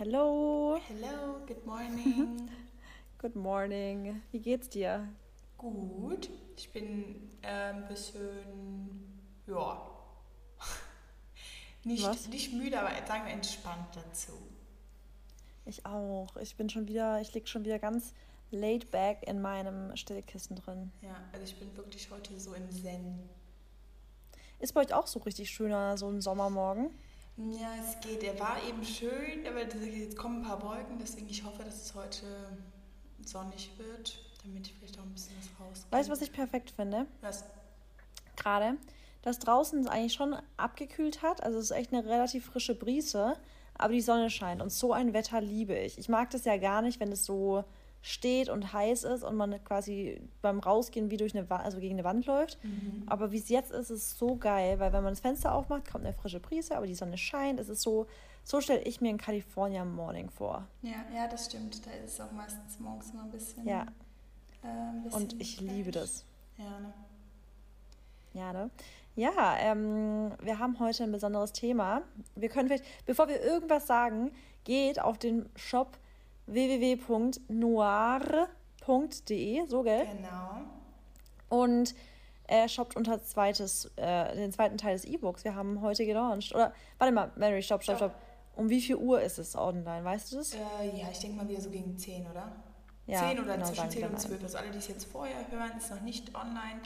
Hello. Hello, good morning. Good morning. Wie geht's dir? Gut. Ich bin äh, ein bisschen, ja, nicht, Was? nicht müde, aber sagen wir entspannt dazu. Ich auch. Ich bin schon wieder, ich lieg schon wieder ganz laid back in meinem Stillkissen drin. Ja, also ich bin wirklich heute so im Zen. Ist bei euch auch so richtig schöner, so ein Sommermorgen? Ja, es geht. Er war eben schön, aber jetzt kommen ein paar Wolken, deswegen ich hoffe, dass es heute sonnig wird, damit ich vielleicht auch ein bisschen was rausgehe. Weißt du, was ich perfekt finde? Was? Gerade, dass draußen es eigentlich schon abgekühlt hat. Also es ist echt eine relativ frische Brise, aber die Sonne scheint. Und so ein Wetter liebe ich. Ich mag das ja gar nicht, wenn es so steht und heiß ist und man quasi beim Rausgehen wie durch eine Wand, also gegen eine Wand läuft. Aber wie es jetzt ist, ist es so geil, weil wenn man das Fenster aufmacht, kommt eine frische Brise, aber die Sonne scheint. Es ist so, so stelle ich mir ein California Morning vor. Ja, ja, das stimmt. Da ist es auch meistens morgens immer ein bisschen. Ja, äh, ein bisschen und ich liebe fresh. das. Ja, ne? Ja, ne? Ja, ähm, wir haben heute ein besonderes Thema. Wir können vielleicht, bevor wir irgendwas sagen, geht auf den Shop www.noir.de, so gell? Genau. Und äh, shoppt unter zweites, äh, den zweiten Teil des E-Books. Wir haben heute gelauncht. Oder, warte mal, Mary, stopp, stopp, Stopp. Um wie viel Uhr ist es online, weißt du das? Äh, ja, ich denke mal wieder so gegen 10, oder? Ja, 10 oder genau, zwischen sagen 10 wir und dann 12. Also alle, die es jetzt vorher hören, ist noch nicht online.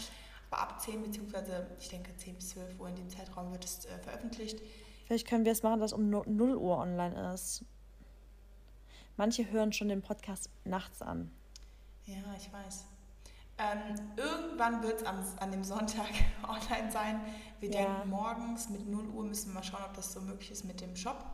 Aber ab 10 beziehungsweise ich denke 10 bis 12 Uhr in dem Zeitraum wird es äh, veröffentlicht. Vielleicht können wir es machen, dass um 0 Uhr online ist. Manche hören schon den Podcast nachts an. Ja, ich weiß. Ähm, irgendwann wird es an dem Sonntag online sein. Wir Ja. denken morgens mit 0 Uhr müssen wir mal schauen, ob das so möglich ist mit dem Shop.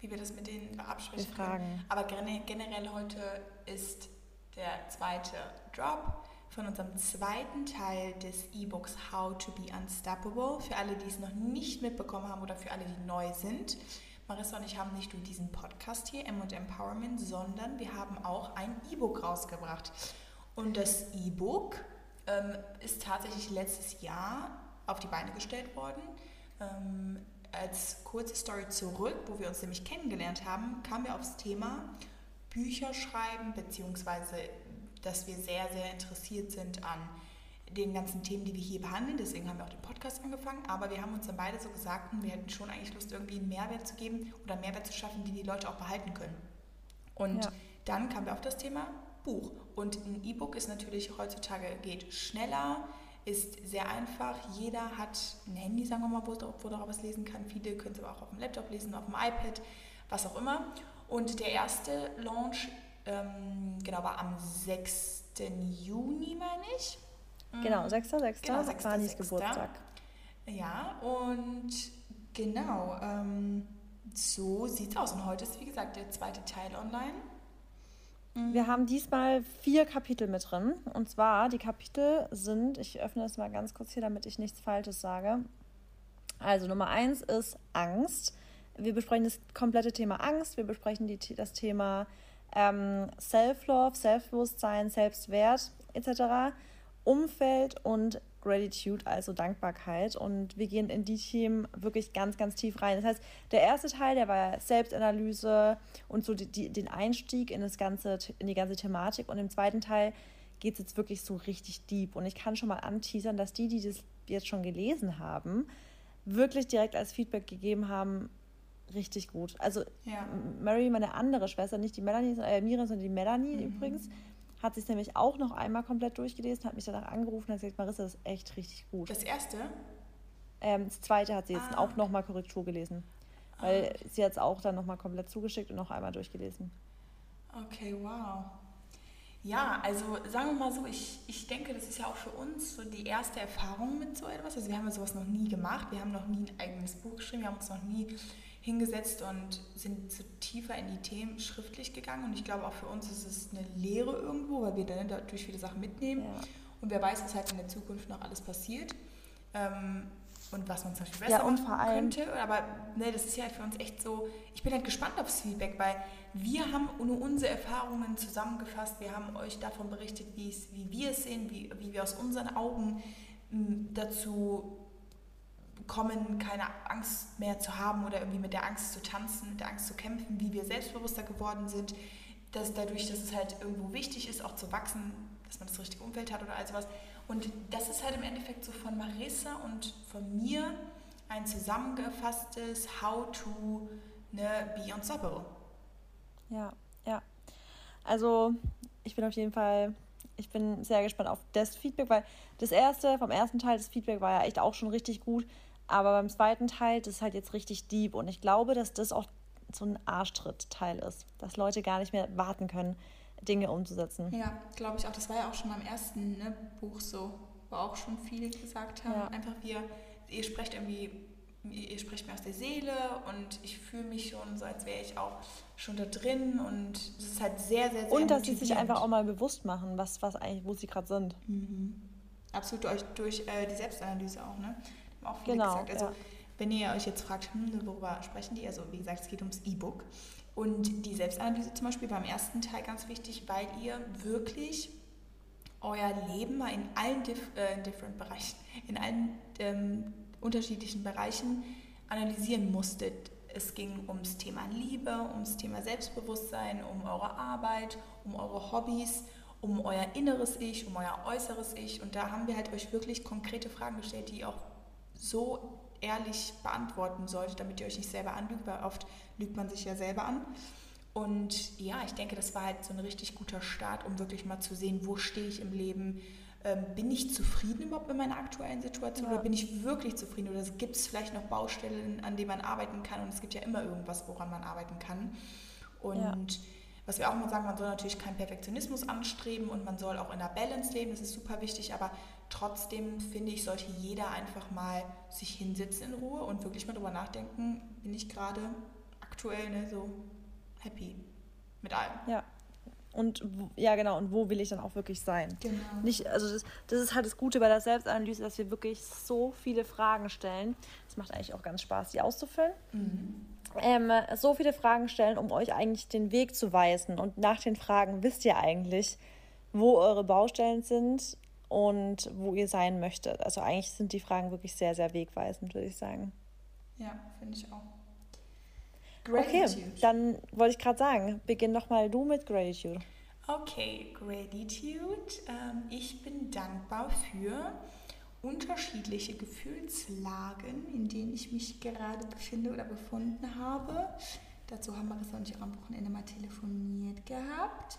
Wie wir das mit denen absprechen können. Aber gene- generell heute ist der zweite Drop von unserem zweiten Teil des E-Books How to be Unstoppable. Für alle, die es noch nicht mitbekommen haben oder für alle, die neu sind. Marissa und ich haben nicht nur diesen Podcast hier, M und Empowerment, sondern wir haben auch ein E-Book rausgebracht. Und das E-Book ähm, ist tatsächlich letztes Jahr auf die Beine gestellt worden. Ähm, als kurze Story zurück, wo wir uns nämlich kennengelernt haben, kamen wir aufs Thema Bücher schreiben, beziehungsweise dass wir sehr, sehr interessiert sind an den ganzen Themen, die wir hier behandeln. Deswegen haben wir auch den Podcast angefangen. Aber wir haben uns dann beide so gesagt, hm, wir hätten schon eigentlich Lust, irgendwie einen Mehrwert zu geben oder einen Mehrwert zu schaffen, den die Leute auch behalten können. Und Ja. dann kamen wir auf das Thema Buch. Und ein E-Book ist natürlich heutzutage geht schneller, ist sehr einfach. Jeder hat ein Handy, sagen wir mal, wo, wo er was lesen kann. Viele können es aber auch auf dem Laptop lesen, auf dem iPad, was auch immer. Und der erste Launch ähm, genau, war am 6. Juni, meine ich. Genau, 6.6. Genau, genau, 6.6.. Vanis Geburtstag. Ja, und genau, ähm, so sieht's aus. Und heute ist, wie gesagt, der zweite Teil online. Wir haben diesmal vier Kapitel mit drin. Und zwar, die Kapitel sind, ich öffne es mal ganz kurz hier, damit ich nichts Falsches sage. Also Nummer eins ist Angst. Wir besprechen das komplette Thema Angst. Wir besprechen die, das Thema ähm, Self-Love, Selbstbewusstsein, Selbstwert etc. Umfeld und Gratitude, also Dankbarkeit. Und wir gehen in die Themen wirklich ganz, ganz tief rein. Das heißt, der erste Teil, der war Selbstanalyse und so die, die, den Einstieg in, das ganze, in die ganze Thematik. Und im zweiten Teil geht es jetzt wirklich so richtig deep. Und ich kann schon mal anteasern, dass die, die das jetzt schon gelesen haben, wirklich direkt als Feedback gegeben haben, richtig gut. Also Ja. Mary, meine andere Schwester, nicht die Melanie, sondern äh, Mira, sondern die Melanie übrigens, hat sich nämlich auch noch einmal komplett durchgelesen, hat mich danach angerufen und hat gesagt, Marissa, das ist echt richtig gut. Das erste, Ähm, das zweite hat sie jetzt Ah, auch nochmal Korrektur gelesen. Weil sie hat es auch dann nochmal komplett zugeschickt und noch einmal durchgelesen. Okay, wow. Ja, also sagen wir mal so, ich, ich denke, das ist ja auch für uns so die erste Erfahrung mit so etwas. Also wir haben ja sowas noch nie gemacht, wir haben noch nie ein eigenes Buch geschrieben, wir haben uns noch nie hingesetzt und sind so tiefer in die Themen schriftlich gegangen. Und ich glaube auch für uns ist es eine Lehre irgendwo, weil wir dann natürlich viele Sachen mitnehmen. Ja. Und wer weiß, was halt in der Zukunft noch alles passiert. Ähm, und was man zum Beispiel besser Ja, und machen vor allem- könnte. Aber ne, das ist ja für uns echt so, ich bin halt gespannt aufs Feedback, weil wir haben nur unsere Erfahrungen zusammengefasst. Wir haben euch davon berichtet, wie, wir es sehen, wie, wie wir aus unseren Augen m, dazu kommen, keine Angst mehr zu haben oder irgendwie mit der Angst zu tanzen, mit der Angst zu kämpfen, wie wir selbstbewusster geworden sind, dass dadurch, dass es halt irgendwo wichtig ist, auch zu wachsen, dass man das richtige Umfeld hat oder all sowas. Und das ist halt im Endeffekt so von Marissa und von mir ein zusammengefasstes How to ne, be unstoppable. Ja, ja. Also ich bin auf jeden Fall, ich bin sehr gespannt auf das Feedback, weil das erste, vom ersten Teil, das Feedback war ja echt auch schon richtig gut. Aber beim zweiten Teil, das ist halt jetzt richtig deep. Und ich glaube, dass das auch so ein Arschtritt-Teil ist. Dass Leute gar nicht mehr warten können, Dinge umzusetzen. Ja, glaube ich auch. Das war ja auch schon beim ersten ne, Buch so, wo auch schon viele gesagt haben. Ja. Einfach wir, ihr sprecht irgendwie, ihr sprecht mir aus der Seele und ich fühle mich schon so, als wäre ich auch schon da drin und es ist halt sehr, sehr, sehr Und dass sie sich einfach auch mal bewusst machen, was, was eigentlich, wo sie gerade sind. Mhm. Absolut durch, durch äh, die Selbstanalyse auch, ne? Auch viele genau, gesagt. Also ja. wenn ihr euch jetzt fragt, hm, worüber sprechen die? Also wie gesagt, es geht ums E-Book. Und die Selbstanalyse zum Beispiel beim ersten Teil ganz wichtig, weil ihr wirklich euer Leben mal in allen Dif äh, different Bereichen, in allen ähm, unterschiedlichen Bereichen analysieren musstet. Es ging ums Thema Liebe, ums Thema Selbstbewusstsein, um eure Arbeit, um eure Hobbys, um euer inneres Ich, um euer äußeres Ich. Und da haben wir halt euch wirklich konkrete Fragen gestellt, die auch so ehrlich beantworten solltet, damit ihr euch nicht selber anlügt, weil oft lügt man sich ja selber an. Und ja, ich denke, das war halt so ein richtig guter Start, um wirklich mal zu sehen, wo stehe ich im Leben. Ähm, bin ich zufrieden überhaupt mit meiner aktuellen Situation ja. oder bin ich wirklich zufrieden? Oder gibt es vielleicht noch Baustellen, an denen man arbeiten kann? Und es gibt ja immer irgendwas, woran man arbeiten kann. Und ja. was wir auch mal sagen, man soll natürlich keinen Perfektionismus anstreben und man soll auch in der Balance leben, das ist super wichtig, aber trotzdem finde ich, sollte jeder einfach mal sich hinsetzen in Ruhe und wirklich mal drüber nachdenken, bin ich gerade aktuell ne, so happy mit allem. Ja. Und ja, genau, und wo will ich dann auch wirklich sein? Genau. Nicht, also das, das ist halt das Gute bei der Selbstanalyse, dass wir wirklich so viele Fragen stellen. Es macht eigentlich auch ganz Spaß, die auszufüllen. Mhm. Ähm, so viele Fragen stellen, um euch eigentlich den Weg zu weisen. Und nach den Fragen wisst ihr eigentlich, wo eure Baustellen sind und wo ihr sein möchtet. Also eigentlich sind die Fragen wirklich sehr, sehr wegweisend, würde ich sagen. Ja, finde ich auch. Gratitude. Okay, dann wollte ich gerade sagen, beginn doch mal du mit Gratitude. Okay, Gratitude. Ähm, ich bin dankbar für unterschiedliche Gefühlslagen, in denen ich mich gerade befinde oder befunden habe. Dazu haben Marissa und ich auch am Wochenende mal telefoniert gehabt.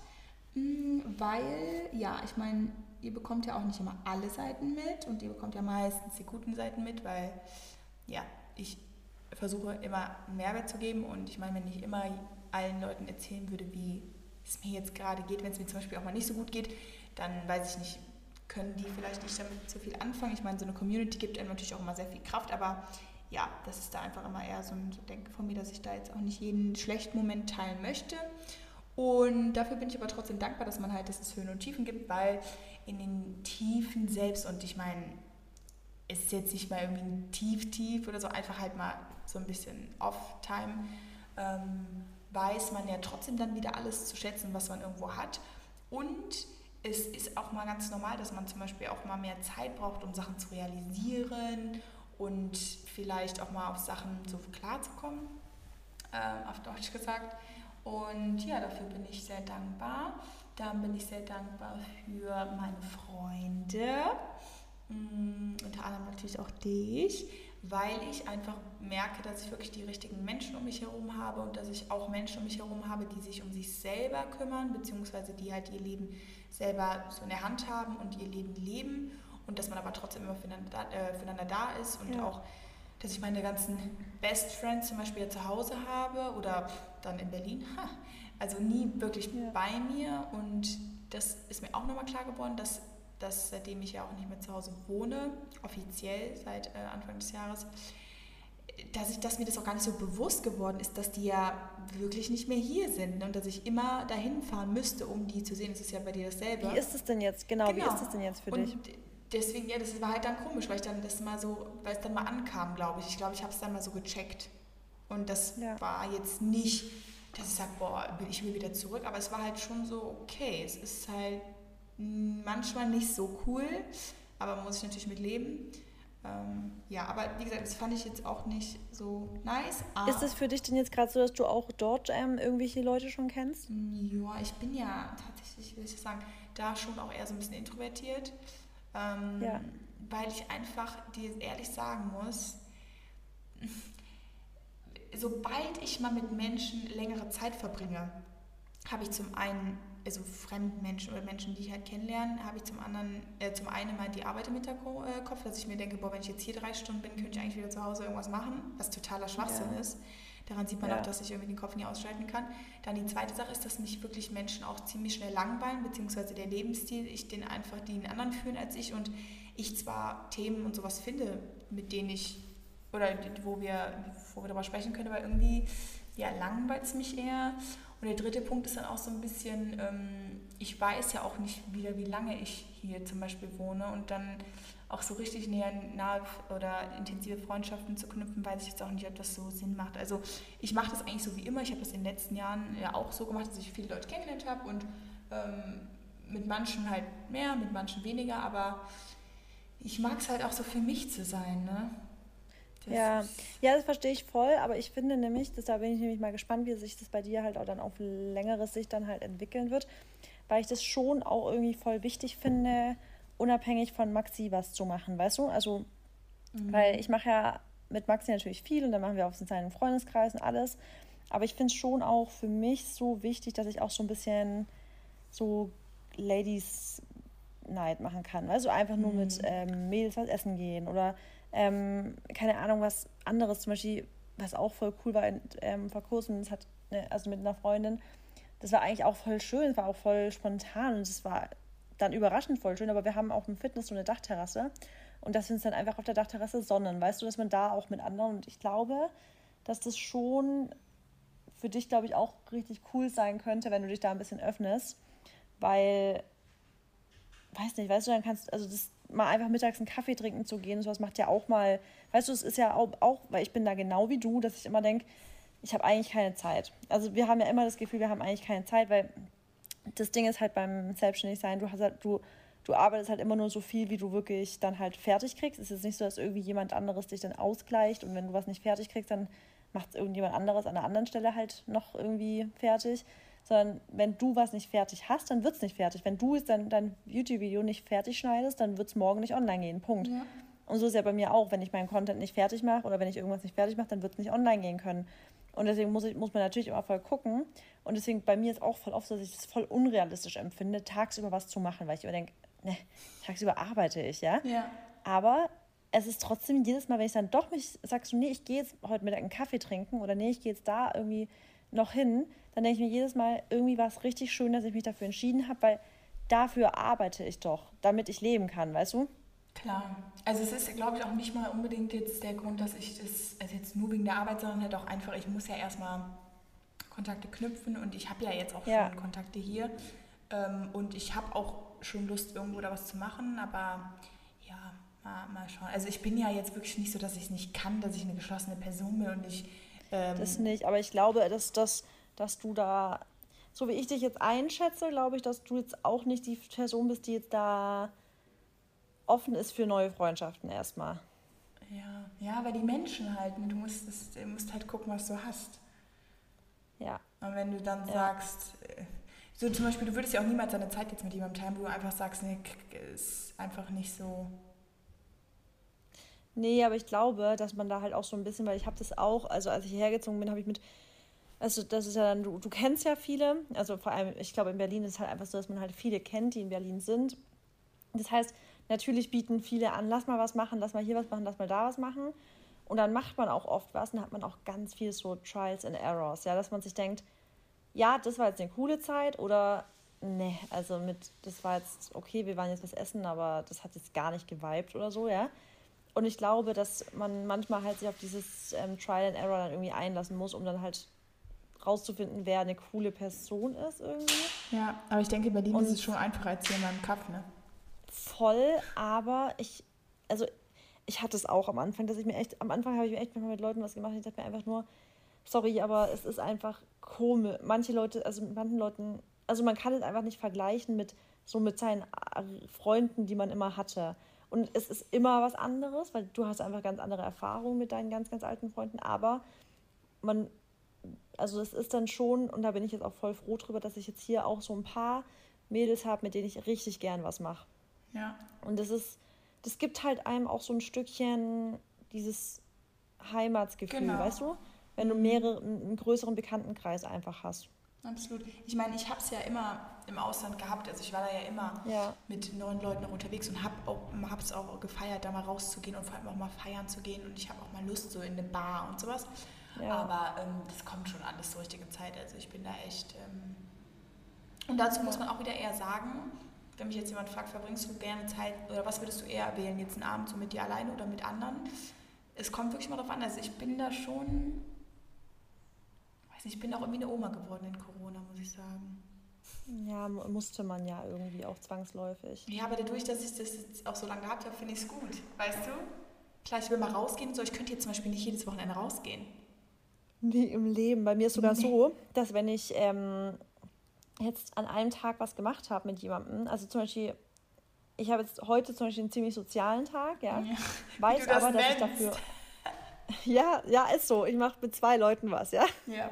Mm, weil, ja, ich meine, ihr bekommt ja auch nicht immer alle Seiten mit und ihr bekommt ja meistens die guten Seiten mit, weil, ja, ich versuche immer Mehrwert zu geben und ich meine, wenn ich immer allen Leuten erzählen würde, wie es mir jetzt gerade geht, wenn es mir zum Beispiel auch mal nicht so gut geht, dann weiß ich nicht, können die vielleicht nicht damit so viel anfangen. Ich meine, so eine Community gibt einem natürlich auch immer sehr viel Kraft, aber ja, das ist da einfach immer eher so ein Denken von mir, dass ich da jetzt auch nicht jeden schlechten Moment teilen möchte. Und dafür bin ich aber trotzdem dankbar, dass man halt, dass es Höhen und Tiefen gibt, weil in den Tiefen selbst, und ich meine, es ist jetzt nicht mal irgendwie ein Tief-Tief oder so, einfach halt mal so ein bisschen Off-Time, ähm, weiß man ja trotzdem dann wieder alles zu schätzen, was man irgendwo hat. Und es ist auch mal ganz normal, dass man zum Beispiel auch mal mehr Zeit braucht, um Sachen zu realisieren und vielleicht auch mal auf Sachen so klarzukommen, äh, auf Deutsch gesagt. Und ja, dafür bin ich sehr dankbar. Dann bin ich sehr dankbar für meine Freunde, mm, unter anderem natürlich auch dich weil ich einfach merke, dass ich wirklich die richtigen Menschen um mich herum habe und dass ich auch Menschen um mich herum habe, die sich um sich selber kümmern, beziehungsweise die halt ihr Leben selber so in der Hand haben und ihr Leben leben und dass man aber trotzdem immer füreinander, äh, füreinander da ist und ja. auch, dass ich meine ganzen Best Friends zum Beispiel zu Hause habe oder dann in Berlin, also nie wirklich ja. bei mir und das ist mir auch nochmal klar geworden, dass dass seitdem ich ja auch nicht mehr zu Hause wohne, offiziell seit äh, Anfang des Jahres, dass, ich, dass mir das auch gar nicht so bewusst geworden ist, dass die ja wirklich nicht mehr hier sind ne? und dass ich immer dahin fahren müsste, um die zu sehen. Das ist ja bei dir dasselbe. Wie ist es denn jetzt? Genau, genau. wie ist es denn jetzt für und dich? Deswegen, ja, das war halt dann komisch, weil ich dann das mal so, weil es dann mal ankam, glaube ich. Ich glaube, ich habe es dann mal so gecheckt. Und das ja. war jetzt nicht, dass ich sage, boah, ich will wieder zurück, aber es war halt schon so, okay, es ist halt manchmal nicht so cool, aber man muss sich natürlich mit leben. Ähm, ja, aber wie gesagt, das fand ich jetzt auch nicht so nice. Ist es für dich denn jetzt gerade so, dass du auch dort ähm, irgendwelche Leute schon kennst? Ja, ich bin ja tatsächlich, will ich sagen, da schon auch eher so ein bisschen introvertiert. Ähm, ja. Weil ich einfach dir ehrlich sagen muss, sobald ich mal mit Menschen längere Zeit verbringe, habe ich zum einen also fremden Menschen oder Menschen, die ich halt kennenlerne, habe ich zum anderen, äh, zum einen mal die Arbeit im Hinterkopf, dass ich mir denke, boah, wenn ich jetzt hier drei Stunden bin, könnte ich eigentlich wieder zu Hause irgendwas machen, was totaler Schwachsinn ja. ist. Daran sieht man ja. auch, dass ich irgendwie den Kopf nie ausschalten kann. Dann die zweite Sache ist, dass mich wirklich Menschen auch ziemlich schnell langweilen, beziehungsweise der Lebensstil, ich den einfach, die einen anderen führen als ich und ich zwar Themen und sowas finde, mit denen ich, oder wo wir, wo wir darüber sprechen können, aber irgendwie, ja, langweilt es mich eher. Und der dritte Punkt ist dann auch so ein bisschen, ähm, ich weiß ja auch nicht wieder, wie lange ich hier zum Beispiel wohne und dann auch so richtig näher, nahe oder intensive Freundschaften zu knüpfen, weiß ich jetzt auch nicht, ob das so Sinn macht. Also ich mache das eigentlich so wie immer. Ich habe das in den letzten Jahren ja auch so gemacht, dass ich viele Leute kennengelernt habe und ähm, mit manchen halt mehr, mit manchen weniger, aber ich mag es halt auch so für mich zu sein. Ne? Ja. ja, das verstehe ich voll, aber ich finde nämlich, das, da bin ich nämlich mal gespannt, wie sich das bei dir halt auch dann auf längere Sicht dann halt entwickeln wird, weil ich das schon auch irgendwie voll wichtig finde, unabhängig von Maxi was zu machen, weißt du? Also, mhm. weil ich mache ja mit Maxi natürlich viel und dann machen wir auch in seinen Freundeskreis und alles, aber ich finde es schon auch für mich so wichtig, dass ich auch so ein bisschen so Ladies Night machen kann, also einfach nur mhm. mit ähm, Mädels was essen gehen oder ähm, keine Ahnung, was anderes, zum Beispiel, was auch voll cool war ähm, vor kurzem, das hat, ne, also mit einer Freundin, das war eigentlich auch voll schön, es war auch voll spontan und es war dann überraschend voll schön, aber wir haben auch im Fitness so eine Dachterrasse und dass wir uns dann einfach auf der Dachterrasse sonnen, weißt du, dass man da auch mit anderen und ich glaube, dass das schon für dich, glaube ich, auch richtig cool sein könnte, wenn du dich da ein bisschen öffnest, weil, weiß nicht, weißt du, dann kannst, also das mal einfach mittags einen Kaffee trinken zu gehen, sowas macht ja auch mal, weißt du, es ist ja auch, auch weil ich bin da genau wie du, dass ich immer denke, ich habe eigentlich keine Zeit. Also wir haben ja immer das Gefühl, wir haben eigentlich keine Zeit, weil das Ding ist halt beim Selbstständigsein, du hast halt, du, du arbeitest halt immer nur so viel, wie du wirklich dann halt fertig kriegst. Es ist nicht so, dass irgendwie jemand anderes dich dann ausgleicht und wenn du was nicht fertig kriegst, dann macht es irgendjemand anderes an einer anderen Stelle halt noch irgendwie fertig sondern wenn du was nicht fertig hast, dann wird es nicht fertig. Wenn du dein, dein YouTube-Video nicht fertig schneidest, dann wird es morgen nicht online gehen. Punkt. Ja. Und so ist ja bei mir auch, wenn ich meinen Content nicht fertig mache oder wenn ich irgendwas nicht fertig mache, dann wird es nicht online gehen können. Und deswegen muss, ich, muss man natürlich immer voll gucken. Und deswegen bei mir ist auch voll oft so, dass ich es voll unrealistisch empfinde, tagsüber was zu machen, weil ich immer denke, ne, tagsüber arbeite ich, ja? ja. Aber es ist trotzdem jedes Mal, wenn ich dann doch mich sagst du, nee, ich gehe jetzt heute Mittag einen Kaffee trinken oder nee, ich gehe jetzt da irgendwie noch hin, dann denke ich mir jedes Mal, irgendwie war es richtig schön, dass ich mich dafür entschieden habe, weil dafür arbeite ich doch, damit ich leben kann, weißt du? Klar. Also es ist, glaube ich, auch nicht mal unbedingt jetzt der Grund, dass ich das, also jetzt nur wegen der Arbeit, sondern halt auch einfach, ich muss ja erstmal Kontakte knüpfen und ich habe ja jetzt auch ja. schon Kontakte hier ähm, und ich habe auch schon Lust, irgendwo da was zu machen, aber ja, mal, mal schauen. Also ich bin ja jetzt wirklich nicht so, dass ich es nicht kann, dass ich eine geschlossene Person bin und ich... Ähm, das nicht, aber ich glaube, dass das dass du da, so wie ich dich jetzt einschätze, glaube ich, dass du jetzt auch nicht die Person bist, die jetzt da offen ist für neue Freundschaften erstmal. Ja, ja, weil die Menschen halten. Du musst, das, du musst halt gucken, was du hast. Ja. Und wenn du dann ja. sagst, äh, so zum Beispiel, du würdest ja auch niemals deine Zeit jetzt mit jemandem teilen, wo du einfach sagst, nee, ist einfach nicht so. Nee, aber ich glaube, dass man da halt auch so ein bisschen, weil ich habe das auch, also als ich hierher gezogen bin, habe ich mit also das ist ja dann, du, du kennst ja viele, also vor allem, ich glaube in Berlin ist es halt einfach so, dass man halt viele kennt, die in Berlin sind. Das heißt, natürlich bieten viele an, lass mal was machen, lass mal hier was machen, lass mal da was machen. Und dann macht man auch oft was und hat man auch ganz viel so Trials and Errors, ja, dass man sich denkt, ja, das war jetzt eine coole Zeit oder nee, also mit, das war jetzt okay, wir waren jetzt was essen, aber das hat jetzt gar nicht geweibt oder so, ja. Und ich glaube, dass man manchmal halt sich auf dieses ähm, Trial and Error dann irgendwie einlassen muss, um dann halt rauszufinden, wer eine coole Person ist irgendwie. Ja, aber ich denke, in Berlin und ist es schon einfacher als hier in meinem Kaff, ne? Voll, aber ich, also ich hatte es auch am Anfang, dass ich mir echt, am Anfang habe ich mir echt manchmal mit Leuten was gemacht und ich dachte mir einfach nur, sorry, aber es ist einfach komisch. Manche Leute, also mit manchen Leuten, also man kann es einfach nicht vergleichen mit so mit seinen Freunden, die man immer hatte. Und es ist immer was anderes, weil du hast einfach ganz andere Erfahrungen mit deinen ganz, ganz alten Freunden. Aber man, also es ist dann schon, und da bin ich jetzt auch voll froh drüber, dass ich jetzt hier auch so ein paar Mädels habe, mit denen ich richtig gern was mache. Ja. Und das ist, das gibt halt einem auch so ein Stückchen dieses Heimatsgefühl, genau. weißt du? Wenn du mehrere, einen größeren Bekanntenkreis einfach hast. Absolut. Ich meine, ich habe es ja immer im Ausland gehabt. Also ich war da ja immer ja. mit neuen Leuten auch unterwegs und habe es auch, auch gefeiert, da mal rauszugehen und vor allem auch mal feiern zu gehen. Und ich habe auch mal Lust so in eine Bar und sowas. Ja. Aber ähm, das kommt schon alles zur richtigen Zeit. Also ich bin da echt... Ähm und dazu muss man auch wieder eher sagen, wenn mich jetzt jemand fragt, verbringst du gerne Zeit oder was würdest du eher wählen, jetzt einen Abend so mit dir alleine oder mit anderen? Es kommt wirklich mal darauf an. Also ich bin da schon weiß nicht, ich bin auch irgendwie eine Oma geworden in Corona, muss ich sagen. Ja, musste man ja irgendwie auch zwangsläufig. Ja, aber dadurch, dass ich das jetzt auch so lange gehabt habe, finde ich es gut. Weißt du? Klar, ich will mal rausgehen so. Ich könnte jetzt zum Beispiel nicht jedes Wochenende rausgehen. Wie im Leben. Bei mir ist sogar nee. so, dass wenn ich ähm, jetzt an einem Tag was gemacht habe mit jemandem, also zum Beispiel, ich habe jetzt heute zum Beispiel einen ziemlich sozialen Tag, ja, ja. weiß aber, dass ich dafür ja, ja, ist so. Ich mache mit zwei Leuten was, ja. Ja.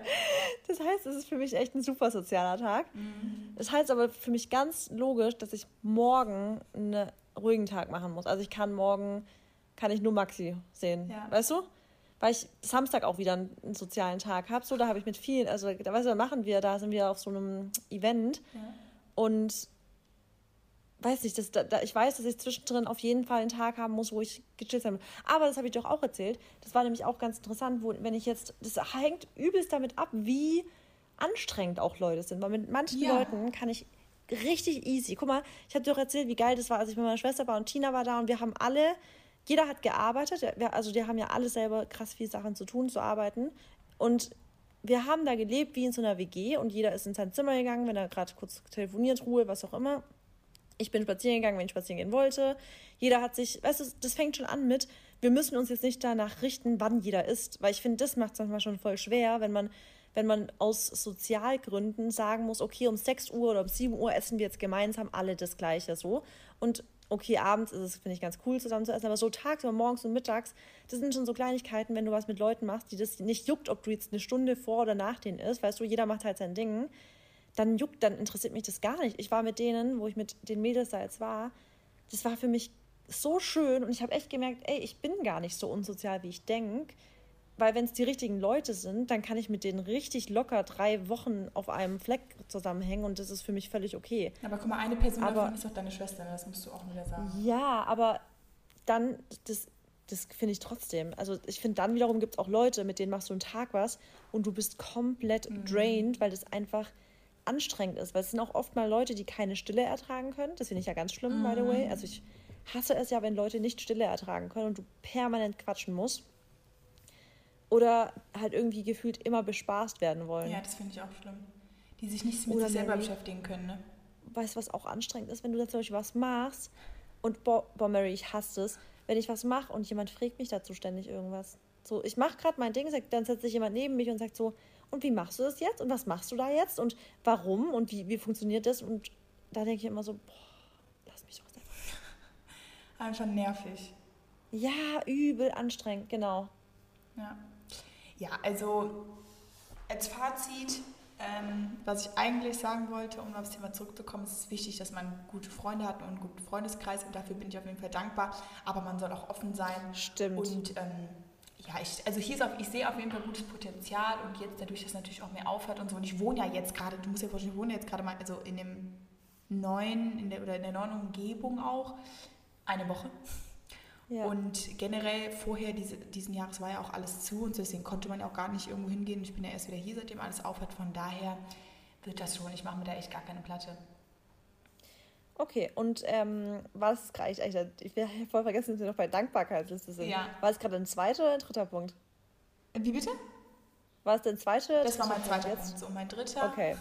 Das heißt, es ist für mich echt ein super sozialer Tag. Mhm. Das heißt aber für mich ganz logisch, dass ich morgen einen ruhigen Tag machen muss. Also ich kann morgen, kann ich nur Maxi sehen. Ja. Weißt du? Weil ich Samstag auch wieder einen, sozialen Tag habe. So, da habe ich mit vielen, also da weißt du, machen wir, da sind wir auf so einem Event. Ja. Und weiß nicht, das, da, ich weiß, dass ich zwischendrin auf jeden Fall einen Tag haben muss, wo ich gechillt habe. Aber das habe ich doch auch erzählt. Das war nämlich auch ganz interessant, wo, wenn ich jetzt, das hängt übelst damit ab, wie anstrengend auch Leute sind. Weil mit manchen ja. Leuten kann ich richtig easy. Guck mal, ich habe dir doch erzählt, wie geil das war, als ich mit meiner Schwester war und Tina war da und wir haben alle, jeder hat gearbeitet, also die haben ja alle selber krass viele Sachen zu tun, zu arbeiten. Und wir haben da gelebt wie in so einer WG und jeder ist in sein Zimmer gegangen, wenn er gerade kurz telefoniert, Ruhe, was auch immer. Ich bin spazieren gegangen, wenn ich spazieren gehen wollte. Jeder hat sich, weißt du, das fängt schon an mit, wir müssen uns jetzt nicht danach richten, wann jeder isst, weil ich finde, das macht es manchmal schon voll schwer, wenn man, wenn man aus Sozialgründen sagen muss, okay, um 6 Uhr oder um 7 Uhr essen wir jetzt gemeinsam alle das Gleiche so. Und okay, abends ist es, finde ich, ganz cool zusammen zu essen, aber so tagsüber, morgens und mittags, das sind schon so Kleinigkeiten, wenn du was mit Leuten machst, die das nicht juckt, ob du jetzt eine Stunde vor oder nach denen isst, weißt du, jeder macht halt sein Ding dann juckt, dann interessiert mich das gar nicht. Ich war mit denen, wo ich mit den Mädels da jetzt war, das war für mich so schön und ich habe echt gemerkt, ey, ich bin gar nicht so unsozial, wie ich denke. Weil wenn es die richtigen Leute sind, dann kann ich mit denen richtig locker drei Wochen auf einem Fleck zusammenhängen und das ist für mich völlig okay. Aber guck mal, eine Person aber, davon ist doch deine Schwester, ne? das musst du auch wieder sagen. Ja, aber dann, das, das finde ich trotzdem. Also ich finde dann wiederum gibt es auch Leute, mit denen machst du einen Tag was und du bist komplett mhm. drained, weil das einfach anstrengend ist, weil es sind auch oft mal Leute, die keine Stille ertragen können. Das finde ich ja ganz schlimm, mhm. by the way. Mhm. Also ich hasse es ja, wenn Leute nicht Stille ertragen können und du permanent quatschen musst. Oder halt irgendwie gefühlt immer bespaßt werden wollen. Ja, das finde ich auch schlimm. Die sich nicht mit Oder sich selber Mary, beschäftigen können, ne? Weißt du, was auch anstrengend ist, wenn du da zum Beispiel was machst und, boah, boah Mary, ich hasse es, wenn ich was mache und jemand fragt mich dazu ständig irgendwas. So, ich mache gerade mein Ding, dann setzt sich jemand neben mich und sagt so, und wie machst du das jetzt und was machst du da jetzt und warum und wie, wie funktioniert das? Und da denke ich immer so, boah, lass mich doch selber. Einfach nervig. Ja, übel anstrengend, genau. Ja, ja also als Fazit, ähm, was ich eigentlich sagen wollte, um auf das Thema zurückzukommen, ist es wichtig, dass man gute Freunde hat und einen guten Freundeskreis und dafür bin ich auf jeden Fall dankbar. Aber man soll auch offen sein. Stimmt. Und ähm, ja, ich, also hier ist auf, ich sehe auf jeden Fall gutes Potenzial und jetzt dadurch, dass es natürlich auch mehr aufhört und so. Und ich wohne ja jetzt gerade, du musst dir vorstellen, ich wohne jetzt gerade mal also in dem neuen, in der, oder in der neuen Umgebung auch, eine Woche. Ja. Und generell vorher diese, diesen Jahres war ja auch alles zu und deswegen konnte man ja auch gar nicht irgendwo hingehen. Ich bin ja erst wieder hier, seitdem alles aufhört. Von daher wird das schon. Ich mache mir da echt gar keine Platte. Okay, und ähm, war das gerade eigentlich, ich habe voll vergessen, dass wir noch bei Dankbarkeitsliste sind. Ja. War es gerade ein zweiter oder ein dritter Punkt? Wie bitte? War es der zweite? Das war mein zweiter Punkt. Punkt. So, mein dritter. Okay.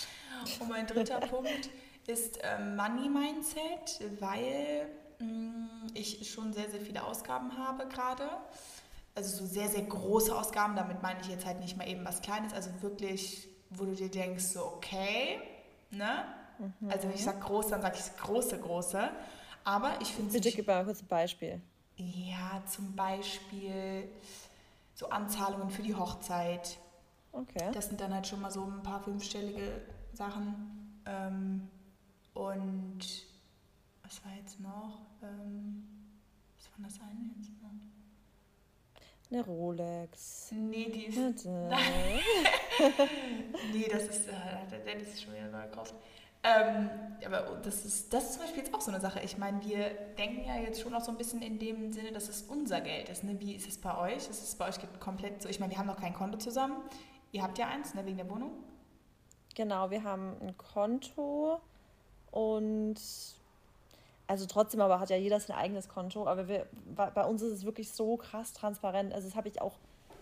Und mein dritter Punkt ist äh, Money Mindset, weil ich schon sehr, sehr viele Ausgaben habe gerade. Also so sehr, sehr große Ausgaben. Damit meine ich jetzt halt nicht mal eben was Kleines. Also wirklich, wo du dir denkst, so okay, ne? Mhm. Also wenn ich sage groß, dann sage ich große, große. Aber ich finde Bitte gib mal kurz ein Beispiel. Ja, zum Beispiel so Anzahlungen für die Hochzeit. Okay. Das sind dann halt schon mal so ein paar fünfstellige Sachen. Ähm, und was war jetzt noch? Ähm, was war das eine jetzt noch? Eine Rolex. Nee, die ist. Nee, das ist. Äh, der Dennis ist schon wieder neu gekauft. Ähm, aber das ist, das ist zum Beispiel jetzt auch so eine Sache. Ich meine, wir denken ja jetzt schon auch so ein bisschen in dem Sinne, dass es unser Geld ist. Ne? Wie ist es bei euch? Ist es bei euch komplett so? Ich meine, wir haben noch kein Konto zusammen. Ihr habt ja eins, ne, wegen der Wohnung. Genau, wir haben ein Konto und also trotzdem aber hat ja jeder sein eigenes Konto, aber wir, bei uns ist es wirklich so krass transparent. Also das habe ich auch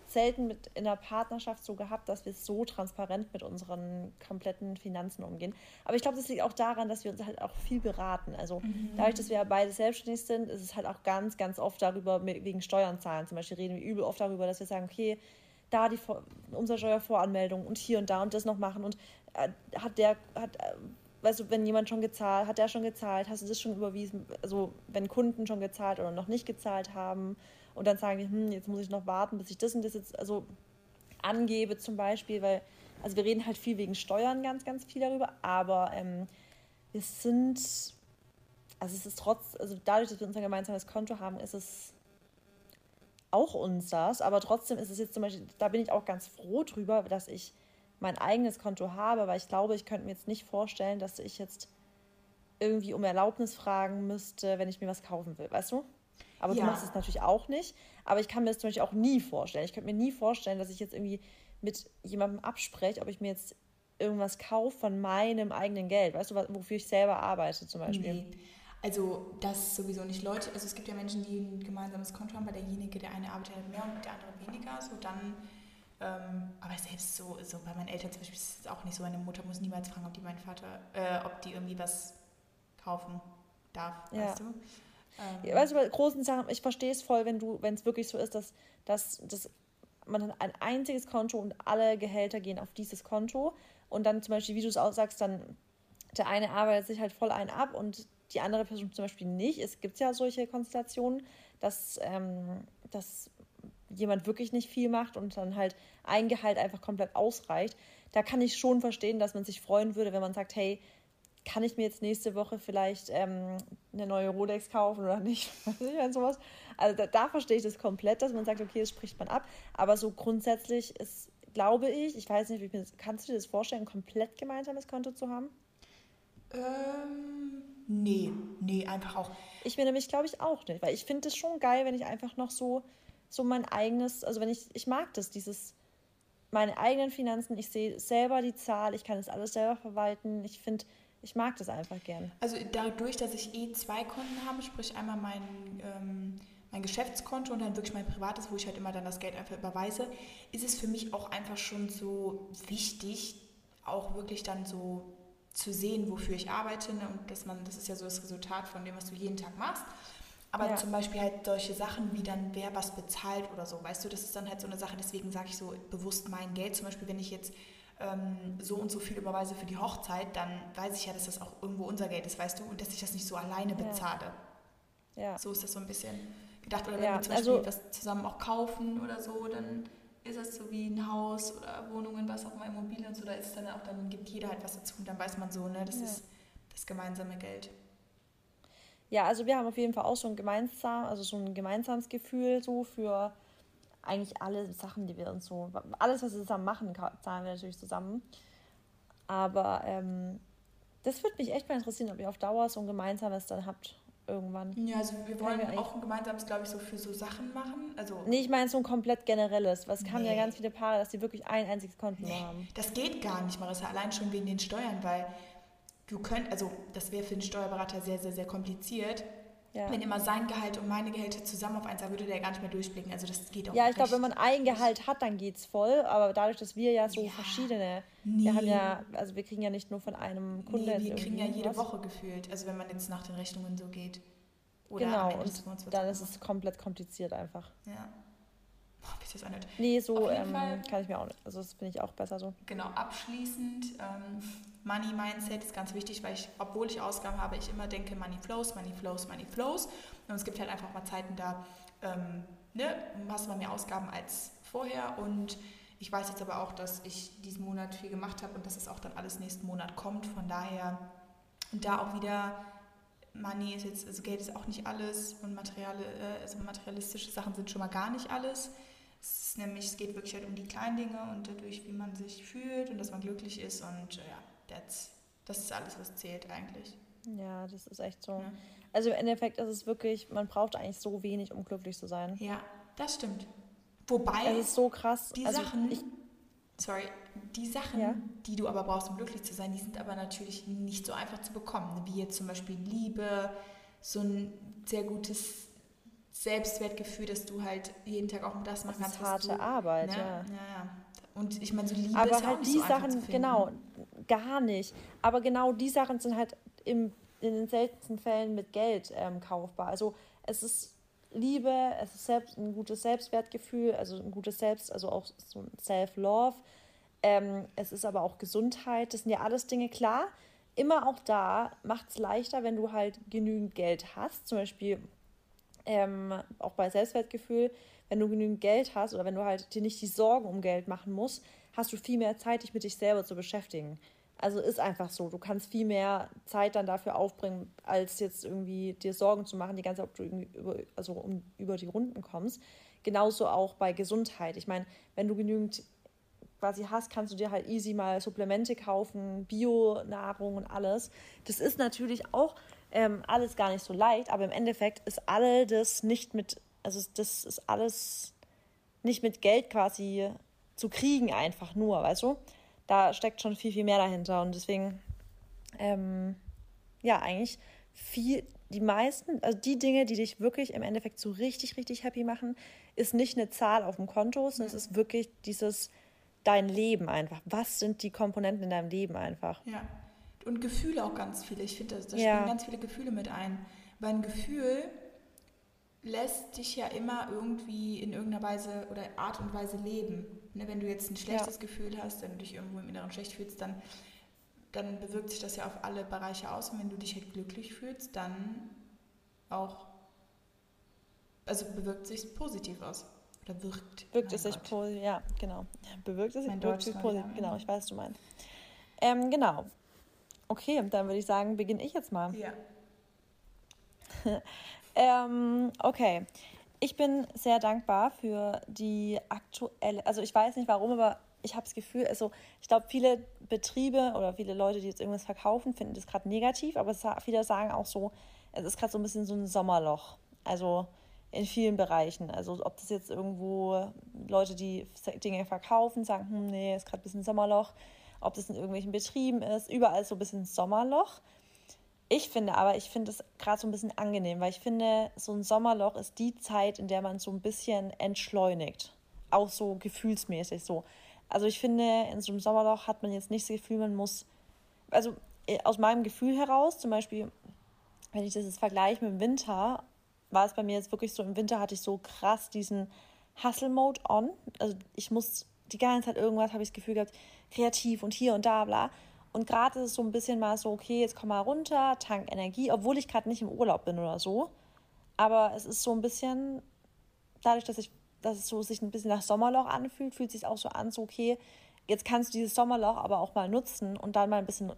selten mit in der Partnerschaft so gehabt, dass wir so transparent mit unseren kompletten Finanzen umgehen. Aber ich glaube, das liegt auch daran, dass wir uns halt auch viel beraten. Also mhm. dadurch, dass wir ja beide selbstständig sind, ist es halt auch ganz, ganz oft darüber, wegen Steuern zahlen. Zum Beispiel reden wir übel oft darüber, dass wir sagen, okay, da die Umsatzsteuervoranmeldung und hier und da und das noch machen und äh, hat der, hat, äh, weißt du, wenn jemand schon gezahlt, hat der schon gezahlt, hast du das schon überwiesen, also wenn Kunden schon gezahlt oder noch nicht gezahlt haben und dann sagen die, hm, jetzt muss ich noch warten, bis ich das und das jetzt also angebe zum Beispiel, weil, also wir reden halt viel wegen Steuern ganz, ganz viel darüber, aber ähm, wir sind, also es ist trotz, also dadurch, dass wir unser gemeinsames Konto haben, ist es auch unseres, aber trotzdem ist es jetzt zum Beispiel, da bin ich auch ganz froh drüber, dass ich mein eigenes Konto habe, weil ich glaube, ich könnte mir jetzt nicht vorstellen, dass ich jetzt irgendwie um Erlaubnis fragen müsste, wenn ich mir was kaufen will, weißt du? Aber ja. du machst es natürlich auch nicht. Aber ich kann mir das zum Beispiel auch nie vorstellen. Ich könnte mir nie vorstellen, dass ich jetzt irgendwie mit jemandem abspreche, ob ich mir jetzt irgendwas kaufe von meinem eigenen Geld. Weißt du, wofür ich selber arbeite zum Beispiel. Nee. Also das sowieso nicht. Leute, also es gibt ja Menschen, die ein gemeinsames Konto haben, weil derjenige, der eine arbeitet mehr und der andere weniger. So dann, ähm, aber selbst so, so bei meinen Eltern zum Beispiel ist es auch nicht so. Meine Mutter muss niemals fragen, ob die mein Vater, äh, ob die irgendwie was kaufen darf, ja. weißt du? Ähm. Weißt du, bei großen Sachen, ich verstehe es voll, wenn du, wenn es wirklich so ist, dass, dass, dass man ein einziges Konto und alle Gehälter gehen auf dieses Konto und dann zum Beispiel, wie du es auch sagst, dann der eine arbeitet sich halt voll ein ab und die andere Person zum Beispiel nicht. Es gibt ja solche Konstellationen, dass, ähm, dass jemand wirklich nicht viel macht und dann halt ein Gehalt einfach komplett ausreicht. Da kann ich schon verstehen, dass man sich freuen würde, wenn man sagt, hey, kann ich mir jetzt nächste Woche vielleicht ähm, eine neue Rolex kaufen oder nicht? ich sowas. Also da, da verstehe ich das komplett, dass man sagt, okay, das spricht man ab. Aber so grundsätzlich ist, glaube ich, ich weiß nicht, wie kannst du dir das vorstellen, ein komplett gemeinsames Konto zu haben? Ähm, nee, nee, einfach auch. Ich mir nämlich, glaube ich, auch nicht, weil ich finde es schon geil, wenn ich einfach noch so, so mein eigenes, also wenn ich, ich mag das, dieses, meine eigenen Finanzen, ich sehe selber die Zahl, ich kann das alles selber verwalten. Ich finde, ich mag das einfach gern. Also dadurch, dass ich eh zwei Konten habe, sprich einmal mein, ähm, mein Geschäftskonto und dann wirklich mein privates, wo ich halt immer dann das Geld einfach überweise, ist es für mich auch einfach schon so wichtig, auch wirklich dann so zu sehen, wofür ich arbeite. Ne? Und dass man, das ist ja so das Resultat von dem, was du jeden Tag machst. Aber ja. zum Beispiel halt solche Sachen wie dann, wer was bezahlt oder so, weißt du, das ist dann halt so eine Sache, deswegen sage ich so bewusst mein Geld. Zum Beispiel, wenn ich jetzt ähm, so und so viel überweise für die Hochzeit, dann weiß ich ja, dass das auch irgendwo unser Geld ist, weißt du, und dass ich das nicht so alleine bezahle. Ja. ja. So ist das so ein bisschen gedacht. Oder wenn ja, wir zum Beispiel also, was zusammen auch kaufen oder so, dann ist das so wie ein Haus oder Wohnungen, was auch mal Immobilien und so, da ist dann auch, dann gibt jeder halt was dazu und dann weiß man so, ne, das ist das gemeinsame Geld. Ja, also wir haben auf jeden Fall auch so ein gemeinsam, also so ein gemeinsames Gefühl so für eigentlich alle Sachen, die wir uns so, alles, was wir zusammen machen, zahlen wir natürlich zusammen. Aber ähm, das würde mich echt mal interessieren, ob ihr auf Dauer so ein gemeinsames dann habt irgendwann. Ja, also wir wollen wir auch ein gemeinsames, glaube ich, so für so Sachen machen. Also nee, ich meine so ein komplett generelles. Was nee. haben ja ganz viele Paare, dass die wirklich ein einziges Konto nee, haben. Das geht gar nicht, Marissa, allein schon wegen den Steuern, weil du könnt, also das wäre für den Steuerberater sehr, sehr, sehr kompliziert. Ja. Wenn immer sein Gehalt und meine Gehälter zusammen auf eins, da würde der gar nicht mehr durchblicken. Also das geht auch Ja, ich glaube, wenn man ein Gehalt hat, dann geht es voll. Aber dadurch, dass wir ja so ja. verschiedene, nee. wir haben ja, also wir kriegen ja nicht nur von einem Kunden. Nee, wir kriegen ja jede was. Woche gefühlt. Also wenn man jetzt nach den Rechnungen so geht. Oder genau, und dann ist es komplett kompliziert einfach. Ja. wie ist das nicht? Nee, so ähm, kann ich mir auch nicht. Also das finde ich auch besser so. Genau, abschließend, ähm, Money Mindset ist ganz wichtig, weil ich, obwohl ich Ausgaben habe, ich immer denke, Money flows, Money flows, Money flows. Und es gibt halt einfach mal Zeiten, da ähm, ne, hast du mal mehr Ausgaben als vorher. Und ich weiß jetzt aber auch, dass ich diesen Monat viel gemacht habe und dass es auch dann alles nächsten Monat kommt. Von daher, da auch wieder Money ist jetzt, also Geld ist auch nicht alles und materiale, äh, also materialistische Sachen sind schon mal gar nicht alles. Es ist nämlich, es geht wirklich halt um die kleinen Dinge und dadurch, wie man sich fühlt und dass man glücklich ist und äh, ja, that's, das ist alles, was zählt eigentlich. Ja, das ist echt so. Ja. Also im Endeffekt ist es wirklich, man braucht eigentlich so wenig, um glücklich zu sein. Ja, das stimmt. Wobei. Es ist so krass. Die also Sachen. Ich, sorry, die Sachen, ja? die du aber brauchst, um glücklich zu sein, die sind aber natürlich nicht so einfach zu bekommen. Wie jetzt zum Beispiel Liebe, so ein sehr gutes Selbstwertgefühl, dass du halt jeden Tag auch das machen kannst. Das ist harte du, Arbeit, ne? ja. ja. Und ich meine, so Liebe aber ist halt auch die so Sachen, genau, gar nicht. Aber genau die Sachen sind halt im, in den seltensten Fällen mit Geld ähm, kaufbar. Also es ist Liebe, es ist selbst, ein gutes Selbstwertgefühl, also ein gutes Selbst, also auch so ein Self-Love. Ähm, es ist aber auch Gesundheit. Das sind ja alles Dinge, klar. Immer auch da macht es leichter, wenn du halt genügend Geld hast. Zum Beispiel ähm, auch bei Selbstwertgefühl, wenn du genügend Geld hast oder wenn du halt dir nicht die Sorgen um Geld machen musst, hast du viel mehr Zeit, dich mit dich selber zu beschäftigen. Also ist einfach so. Du kannst viel mehr Zeit dann dafür aufbringen, als jetzt irgendwie dir Sorgen zu machen, die ganze Zeit, ob du irgendwie über, also um, über die Runden kommst. Genauso auch bei Gesundheit. Ich meine, wenn du genügend quasi hast, kannst du dir halt easy mal Supplemente kaufen, Bio-Nahrung und alles. Das ist natürlich auch ähm, alles gar nicht so leicht, aber im Endeffekt ist all das nicht mit, also das ist alles nicht mit Geld quasi zu kriegen, einfach nur, weißt du? Da steckt schon viel, viel mehr dahinter und deswegen, ähm, ja, eigentlich viel, die meisten, also die Dinge, die dich wirklich im Endeffekt so richtig, richtig happy machen, ist nicht eine Zahl auf dem Konto, sondern ja. es ist wirklich dieses dein Leben einfach. Was sind die Komponenten in deinem Leben einfach? Ja. Und Gefühle auch ganz viele. Ich finde, da, da ja. spielen ganz viele Gefühle mit ein. Weil ein Gefühl lässt dich ja immer irgendwie in irgendeiner Weise oder Art und Weise leben. Ne, wenn du jetzt ein schlechtes ja. Gefühl hast, wenn du dich irgendwo im Inneren schlecht fühlst, dann, dann bewirkt sich das ja auf alle Bereiche aus. Und wenn du dich halt glücklich fühlst, dann auch, also bewirkt sich positiv aus. Oder wirkt. Wirkt es sich positiv, ja, genau. Bewirkt es sich positiv, genau, ich weiß, was du meinst. Ähm, genau. Okay, dann würde ich sagen, beginne ich jetzt mal. Ja. ähm, okay. Ich bin sehr dankbar für die aktuelle, also ich weiß nicht warum, aber ich habe das Gefühl, also ich glaube, viele Betriebe oder viele Leute, die jetzt irgendwas verkaufen, finden das gerade negativ, aber viele sagen auch so, es ist gerade so ein bisschen so ein Sommerloch. Also in vielen Bereichen. Also ob das jetzt irgendwo Leute, die Dinge verkaufen, sagen, hm, nee, ist gerade ein bisschen Sommerloch. Ob das in irgendwelchen Betrieben ist, überall so ein bisschen Sommerloch. Ich finde aber, ich finde es gerade so ein bisschen angenehm, weil ich finde, so ein Sommerloch ist die Zeit, in der man so ein bisschen entschleunigt. Auch so gefühlsmäßig so. Also ich finde, in so einem Sommerloch hat man jetzt nicht das Gefühl, man muss, also äh, aus meinem Gefühl heraus, zum Beispiel, wenn ich das jetzt vergleiche mit dem Winter, war es bei mir jetzt wirklich so, im Winter hatte ich so krass diesen Hustle-Mode on. Also ich muss die ganze Zeit irgendwas, habe ich das Gefühl gehabt, kreativ und hier und da, bla. Und gerade ist es so ein bisschen mal so, okay, jetzt komm mal runter, tank Energie, obwohl ich gerade nicht im Urlaub bin oder so. Aber es ist so ein bisschen, dadurch, dass ich, dass es so sich ein bisschen nach Sommerloch anfühlt, fühlt es sich auch so an, so okay, jetzt kannst du dieses Sommerloch aber auch mal nutzen und dann mal ein bisschen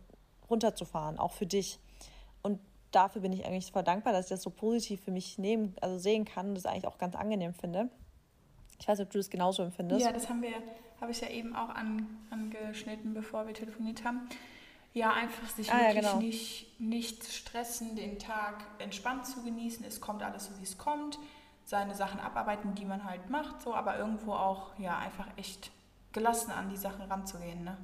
runterzufahren, auch für dich. Und dafür bin ich eigentlich super dankbar, dass ich das so positiv für mich nehmen, also sehen kann und das eigentlich auch ganz angenehm finde. Ich weiß nicht, ob du das genauso empfindest. Ja, das haben wir, habe ich ja eben auch an, angeschnitten, bevor wir telefoniert haben. Ja, einfach sich ah, wirklich ja, genau. nicht, nicht stressen, den Tag entspannt zu genießen. Es kommt alles so, wie es kommt. Seine Sachen abarbeiten, die man halt macht, so, aber irgendwo auch, ja, einfach echt gelassen an die Sachen ranzugehen, ne?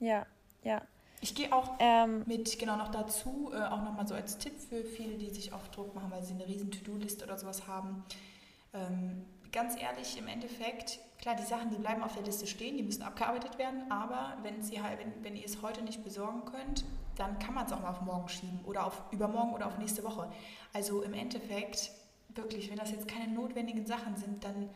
Ja, ja. Ich gehe auch ähm, mit, genau noch dazu, äh, auch nochmal so als Tipp für viele, die sich oft Druck machen, weil sie eine riesen To-Do-Liste oder sowas haben. Ähm, ganz ehrlich, im Endeffekt, klar, die Sachen, die bleiben auf der Liste stehen, die müssen abgearbeitet werden, aber wenn, sie halt, wenn, wenn ihr es heute nicht besorgen könnt, dann kann man es auch mal auf morgen schieben oder auf übermorgen oder auf nächste Woche. Also im Endeffekt, wirklich, wenn das jetzt keine notwendigen Sachen sind, dann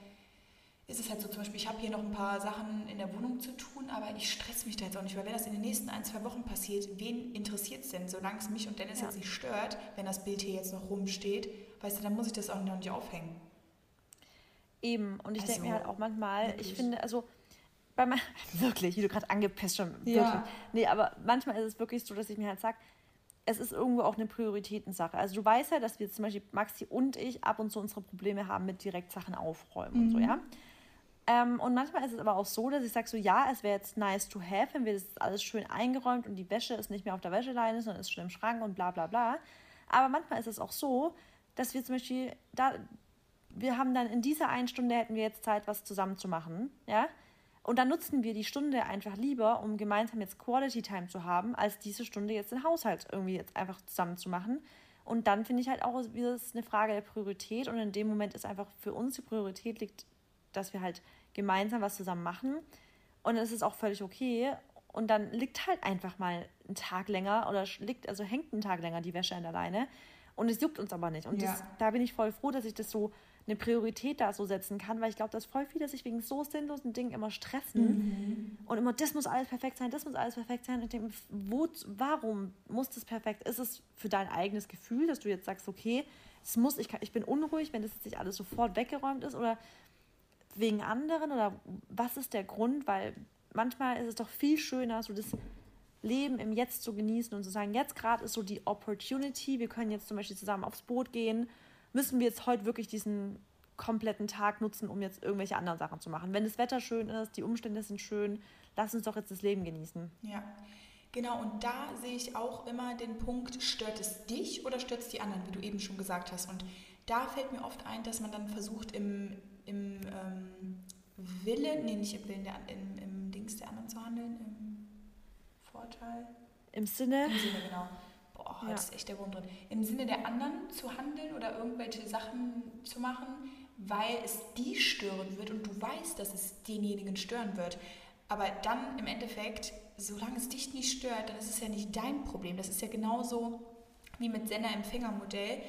ist es halt so, zum Beispiel, ich habe hier noch ein paar Sachen in der Wohnung zu tun, aber ich stress mich da jetzt auch nicht, weil wenn das in den nächsten ein, zwei Wochen passiert, wen interessiert es denn? Solange es mich und Dennis ja. jetzt nicht stört, wenn das Bild hier jetzt noch rumsteht, weißt du, dann muss ich das auch noch nicht aufhängen. Eben, und ich also, denke mir halt auch manchmal, wirklich. ich finde, also bei man, wirklich, wie du gerade angepisst schon, wirklich. Ja. Nee, aber manchmal ist es wirklich so, dass ich mir halt sage, es ist irgendwo auch eine Prioritätensache. Also du weißt ja, dass wir zum Beispiel Maxi und ich ab und zu unsere Probleme haben mit direkt Sachen aufräumen mhm. und so, mhm. ja. Ähm, und manchmal ist es aber auch so, dass ich sage so, ja, es wäre jetzt nice to have, wenn wir das alles schön eingeräumt und die Wäsche ist nicht mehr auf der Wäscheleine, sondern ist schon im Schrank und bla bla bla. Aber manchmal ist es auch so, dass wir zum Beispiel da, wir haben dann in dieser einen Stunde hätten wir jetzt Zeit, was zusammen zu machen, ja. Und dann nutzen wir die Stunde einfach lieber, um gemeinsam jetzt Quality Time zu haben, als diese Stunde jetzt den Haushalt irgendwie jetzt einfach zusammen zu machen. Und dann finde ich halt auch, wie das eine Frage der Priorität. Und in dem Moment ist einfach für uns die Priorität liegt, dass wir halt gemeinsam was zusammen machen. Und es ist auch völlig okay. Und dann liegt halt einfach mal ein Tag länger oder liegt, also hängt ein Tag länger die Wäsche an der Leine. Und es juckt uns aber nicht. Und ja. das, da bin ich voll froh, dass ich das so eine Priorität da so setzen kann, weil ich glaube, dass voll viele sich wegen so sinnlosen Dingen immer stressen mhm. und immer, das muss alles perfekt sein, das muss alles perfekt sein. Und denke, wo, warum muss das perfekt? Ist es für dein eigenes Gefühl, dass du jetzt sagst, okay, es muss, ich, kann, ich bin unruhig, wenn das jetzt nicht alles sofort weggeräumt ist oder wegen anderen oder was ist der Grund? Weil manchmal ist es doch viel schöner, so das Leben im Jetzt zu genießen und zu sagen, jetzt gerade ist so die Opportunity, wir können jetzt zum Beispiel zusammen aufs Boot gehen müssen wir jetzt heute wirklich diesen kompletten Tag nutzen, um jetzt irgendwelche anderen Sachen zu machen. Wenn das Wetter schön ist, die Umstände sind schön, lass uns doch jetzt das Leben genießen. Ja. Genau, und da sehe ich auch immer den Punkt, stört es dich oder stört es die anderen, wie du eben schon gesagt hast. Und da fällt mir oft ein, dass man dann versucht, im, im ähm, Willen, nee, nicht im Willen, der, im, im Dings der anderen zu handeln, im Vorteil. Im Sinne? Im Sinne, genau boah, heute ja. ist echt der Wurm drin, im Sinne der anderen zu handeln oder irgendwelche Sachen zu machen, weil es die stören wird und du weißt, dass es denjenigen stören wird. Aber dann im Endeffekt, solange es dich nicht stört, dann ist es ja nicht dein Problem. Das ist ja genauso wie mit Sender-Empfänger-Modell.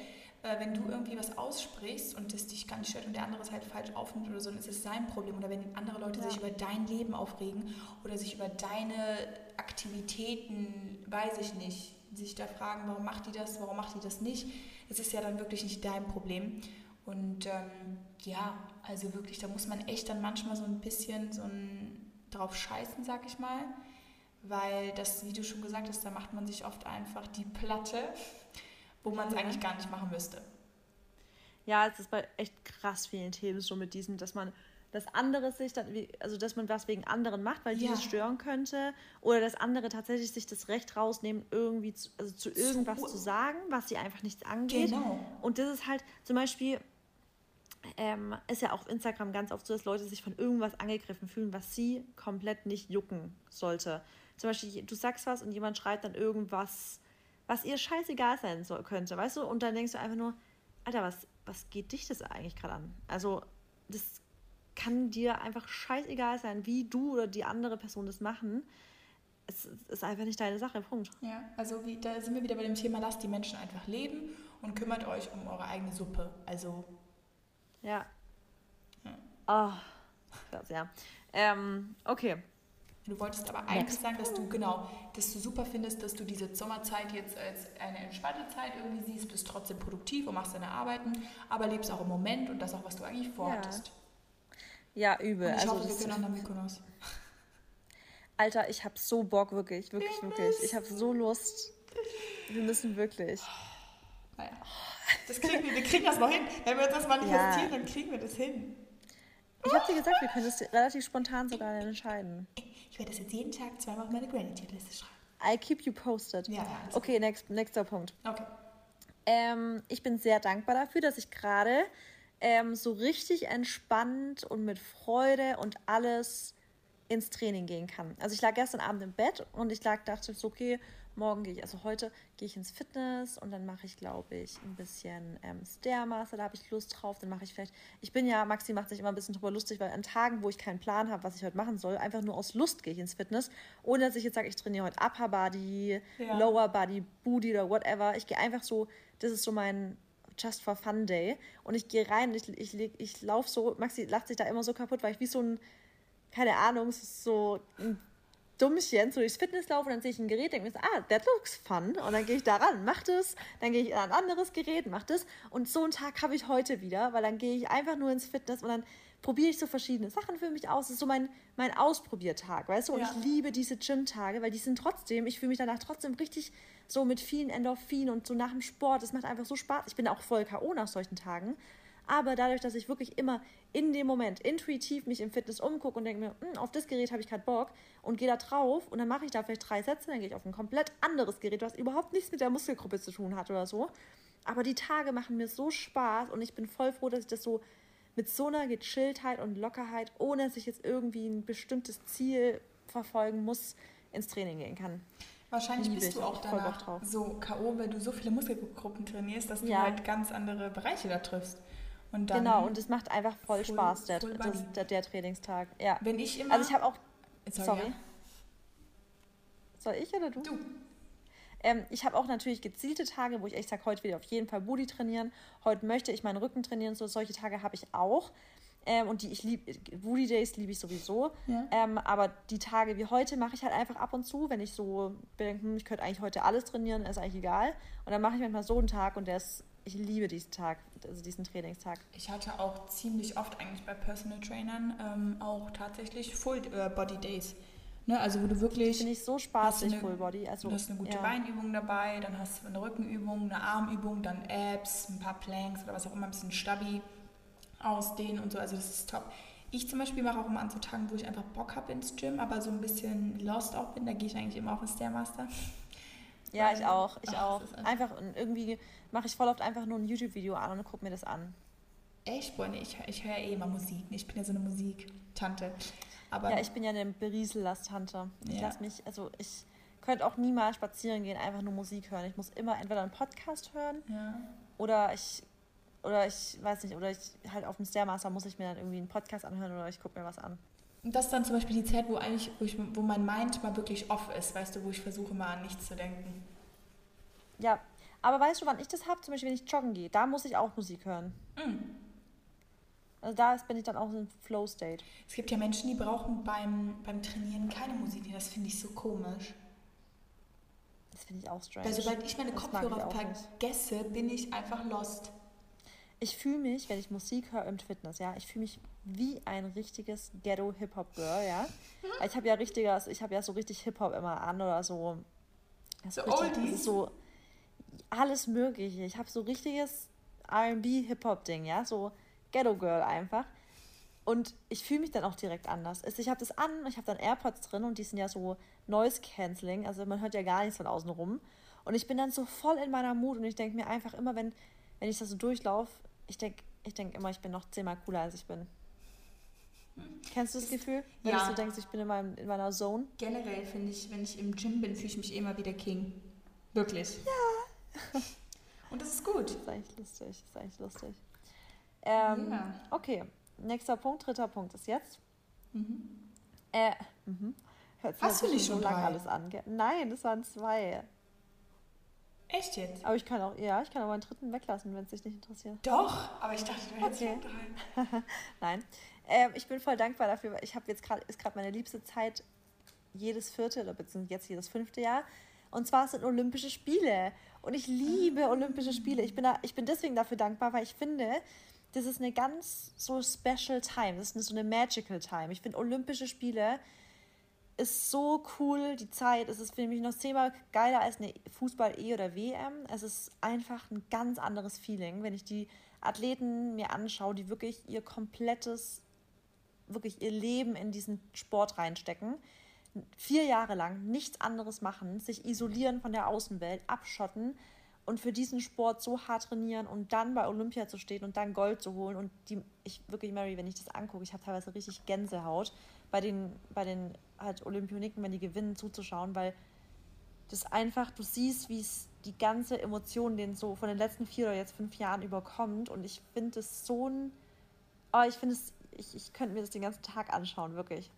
Äh, wenn du irgendwie was aussprichst und das dich gar nicht stört und der andere es halt falsch aufnimmt oder so, dann ist es sein Problem. Oder wenn andere Leute ja. sich über dein Leben aufregen oder sich über deine Aktivitäten, weiß ich nicht, sich da fragen, warum macht die das, warum macht die das nicht. Es ist ja dann wirklich nicht dein Problem. Und ähm, ja, also wirklich, da muss man echt dann manchmal so ein bisschen so ein drauf scheißen, sag ich mal. Weil das, wie du schon gesagt hast, da macht man sich oft einfach die Platte, wo man es eigentlich gar nicht machen müsste. Ja, es ist bei echt krass vielen Themen so mit diesem, dass man dass andere sich dann, also dass man was wegen anderen macht, weil ja. die das stören könnte, oder dass andere tatsächlich sich das Recht rausnehmen, irgendwie zu, also zu irgendwas zu, zu sagen, was sie einfach nichts angeht. Genau. Und das ist halt zum Beispiel, ähm, ist ja auf Instagram ganz oft so, dass Leute sich von irgendwas angegriffen fühlen, was sie komplett nicht jucken sollte. Zum Beispiel, du sagst was und jemand schreibt dann irgendwas, was ihr scheißegal sein soll, könnte, weißt du? Und dann denkst du einfach nur, Alter, was, was geht dich das eigentlich gerade an? Also, das kann dir einfach scheißegal sein, wie du oder die andere Person das machen. Es ist einfach nicht deine Sache, Punkt. Ja, also wie, da sind wir wieder bei dem Thema, lasst die Menschen einfach leben und kümmert euch um eure eigene Suppe. Also. Ja. ja. Oh, krass, ja. Ähm, okay. Du wolltest aber eigentlich sagen, dass du genau, dass du super findest, dass du diese Sommerzeit jetzt als eine entspannte Zeit irgendwie siehst, bist trotzdem produktiv und machst deine Arbeiten, aber lebst auch im Moment und das auch, was du eigentlich vorhattest. Ja. Ja, übel. Und ich also, hoffe, wir können nach Mykonos. Alter, ich habe so Bock, wirklich, wirklich, wir wirklich. Ich habe so Lust. Wir müssen wirklich. Naja. Das kriegen wir, wir kriegen das noch hin. Wenn wir uns das manifestieren, ja. dann kriegen wir das hin. Ich habe dir gesagt, wir können das relativ spontan sogar entscheiden. Ich werde das jetzt jeden Tag zweimal auf meine Gratitude-Liste schreiben. I keep you posted. Ja, ja. Okay, next, nächster Punkt. Okay. Ähm, ich bin sehr dankbar dafür, dass ich gerade ähm, so richtig entspannt und mit Freude und alles ins Training gehen kann. Also ich lag gestern Abend im Bett und ich lag, dachte so, okay, morgen gehe ich, also heute gehe ich ins Fitness und dann mache ich, glaube ich, ein bisschen ähm, Stairmaster, da habe ich Lust drauf. Dann mache ich vielleicht, ich bin ja, Maxi macht sich immer ein bisschen drüber lustig, weil an Tagen, wo ich keinen Plan habe, was ich heute machen soll, einfach nur aus Lust gehe ich ins Fitness, ohne dass ich jetzt sage, ich trainiere heute Upper Body, ja. Lower Body, Booty oder whatever. Ich gehe einfach so, das ist so mein Just for Fun Day. Und ich gehe rein, ich, ich, ich laufe so, Maxi lacht sich da immer so kaputt, weil ich wie so ein, keine Ahnung, so ein Dummchen so durchs Fitness laufe und dann sehe ich ein Gerät, denke mir ah, that looks fun. Und dann gehe ich daran, mach das, dann gehe ich an ein anderes Gerät, mach das. Und so einen Tag habe ich heute wieder, weil dann gehe ich einfach nur ins Fitness und dann probiere ich so verschiedene Sachen für mich aus. Das ist so mein, mein Ausprobiertag, weißt du? Und ja. ich liebe diese Gym-Tage, weil die sind trotzdem, ich fühle mich danach trotzdem richtig so mit vielen Endorphinen und so nach dem Sport. Es macht einfach so Spaß. Ich bin auch voll K.O. nach solchen Tagen. Aber dadurch, dass ich wirklich immer in dem Moment intuitiv mich im Fitness umgucke und denke mir, hm, auf das Gerät habe ich gerade Bock und gehe da drauf und dann mache ich da vielleicht drei Sätze, dann gehe ich auf ein komplett anderes Gerät, was überhaupt nichts mit der Muskelgruppe zu tun hat oder so. Aber die Tage machen mir so Spaß und ich bin voll froh, dass ich das so mit so einer Gechilltheit und Lockerheit, ohne dass ich jetzt irgendwie ein bestimmtes Ziel verfolgen muss, ins Training gehen kann. Wahrscheinlich Liebe bist du auch danach so K.O., weil du so viele Muskelgruppen trainierst, dass du ja. halt ganz andere Bereiche da triffst. Und dann genau, und es macht einfach voll full, Spaß, der, das, der, der, Trainingstag. Ja. Wenn ich immer... Also ich habe auch... Sorry. sorry. Soll ich oder du? Du. Ähm, ich habe auch natürlich gezielte Tage, wo ich echt sage, heute will ich auf jeden Fall Booty trainieren. Heute möchte ich meinen Rücken trainieren. So, solche Tage habe ich auch. Ähm, und die ich liebe, Booty Days liebe ich sowieso. Ja. Ähm, aber die Tage wie heute mache ich halt einfach ab und zu, wenn ich so denke, hm, ich könnte eigentlich heute alles trainieren, ist eigentlich egal. Und dann mache ich manchmal so einen Tag und der ist, ich liebe diesen Tag, also diesen Trainingstag. Ich hatte auch ziemlich oft eigentlich bei Personal Trainern ähm, auch tatsächlich Full äh, Body Days. Ne, also wo du wirklich. Finde ich so spaßig, eine, Full Body. Also, du hast eine gute ja. Beinübung dabei, dann hast du eine Rückenübung, eine Armübung, dann Abs, ein paar Planks oder was auch immer, ein bisschen Stabi ausdehnen und so. Also das ist top. Ich zum Beispiel mache auch immer an so Tagen, wo ich einfach Bock habe ins Gym, aber so ein bisschen lost auch bin, da gehe ich eigentlich immer auf den Stairmaster. Ja, ich auch, ich ach, auch. Einfach, irgendwie mache ich voll oft einfach nur ein YouTube-Video an und gucke mir das an. Echt, Freunde, ich, ich höre eh immer Musik. Ich bin ja so eine Musiktante. Aber ja, ich bin ja eine Berieselast-Tante. Ich ja. lasse mich, also ich könnte auch niemals spazieren gehen, einfach nur Musik hören. Ich muss immer entweder einen Podcast hören ja. oder ich oder ich weiß nicht, oder ich halt auf dem Stairmaster muss ich mir dann irgendwie einen Podcast anhören oder ich gucke mir was an. Und das ist dann zum Beispiel die Zeit, wo eigentlich, wo, ich, wo mein Mind mal wirklich off ist, weißt du, wo ich versuche mal an nichts zu denken. Ja, aber weißt du, wann ich das habe? Zum Beispiel, wenn ich joggen gehe, da muss ich auch Musik hören. Mm. Also da bin ich dann auch im Flow-State. Es gibt ja Menschen, die brauchen beim, beim Trainieren keine Musik. Das finde ich so komisch. Das finde ich auch strange. Weil sobald ich meine das Kopfhörer vergesse, nicht. bin ich einfach lost. Ich fühle mich, wenn ich Musik höre im Fitness, ja, ich fühle mich wie ein richtiges Ghetto-Hip-Hop-Girl, ja. Ich habe ja richtiger, ich habe ja so richtig Hip-Hop immer an oder so. so richtig, so alles Mögliche. Ich habe so richtiges R&B-Hip-Hop-Ding, ja, so Ghetto Girl einfach. Und ich fühle mich dann auch direkt anders. Ich habe das an, ich habe dann AirPods drin und die sind ja so Noise Cancelling, also man hört ja gar nichts von außen rum. Und ich bin dann so voll in meiner Mut und ich denke mir einfach immer, wenn, wenn ich das so durchlaufe, ich denke ich denk immer, ich bin noch zehnmal cooler, als ich bin. Kennst du das Gefühl? Wenn ja. du so denkst, ich bin in, meinem, in meiner Zone? Generell finde ich, wenn ich im Gym bin, fühle ich mich immer wieder King. Wirklich. Ja. Und das ist gut. Das ist eigentlich lustig. Das ist eigentlich lustig. Ähm, ja. Okay, nächster Punkt, dritter Punkt ist jetzt. Mhm. Äh, mhm. Hört Hast du nicht schon lange alles an? Nein, das waren zwei. Echt jetzt? Aber ich kann auch, ja, ich kann auch einen dritten weglassen, wenn es dich nicht interessiert. Doch, aber ich dachte, du hättest okay. drei. Nein. Ähm, ich bin voll dankbar dafür, weil ich habe jetzt gerade, ist gerade meine liebste Zeit jedes vierte oder beziehungsweise jetzt jedes fünfte Jahr. Und zwar sind Olympische Spiele. Und ich liebe Olympische Spiele. Ich bin, da, ich bin deswegen dafür dankbar, weil ich finde, das ist eine ganz so special time. Das ist so eine magical time. Ich finde Olympische Spiele ist so cool, die Zeit. Es ist für mich noch zehnmal geiler als eine Fußball-E- oder WM. Es ist einfach ein ganz anderes Feeling, wenn ich die Athleten mir anschaue, die wirklich ihr komplettes, wirklich ihr Leben in diesen Sport reinstecken. Vier Jahre lang nichts anderes machen, sich isolieren von der Außenwelt, abschotten und für diesen Sport so hart trainieren und dann bei Olympia zu stehen und dann Gold zu holen und die ich wirklich Mary, wenn ich das angucke, ich habe teilweise richtig Gänsehaut bei den bei den halt Olympioniken, wenn die gewinnen zuzuschauen, weil das einfach du siehst, wie es die ganze Emotion den so von den letzten vier oder jetzt fünf Jahren überkommt und ich finde es so ein oh, ich finde es ich, ich könnte mir das den ganzen Tag anschauen, wirklich.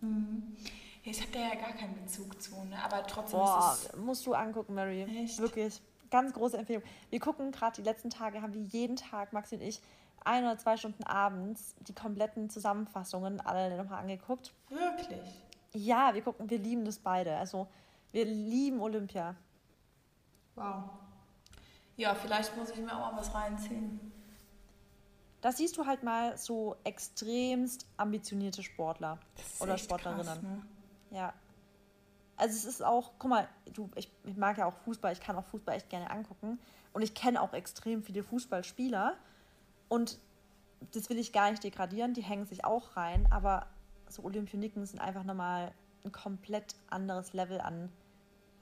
Mhm. Jetzt habt ihr ja gar keinen Bezug zu, ne? aber trotzdem Boah, ist es musst du angucken, Mary. Echt? Wirklich ganz große Empfehlung. Wir gucken gerade die letzten Tage, haben wir jeden Tag, Maxi und ich, ein oder zwei Stunden abends die kompletten Zusammenfassungen alle nochmal angeguckt. Wirklich? Ja, wir gucken, wir lieben das beide. Also wir lieben Olympia. Wow. Ja, vielleicht muss ich mir auch mal was reinziehen. Da siehst du halt mal so extremst ambitionierte Sportler oder Sportlerinnen. Krass, ne? Ja. Also es ist auch, guck mal, du, ich, ich mag ja auch Fußball, ich kann auch Fußball echt gerne angucken. Und ich kenne auch extrem viele Fußballspieler. Und das will ich gar nicht degradieren, die hängen sich auch rein, aber so Olympioniken sind einfach nochmal ein komplett anderes Level an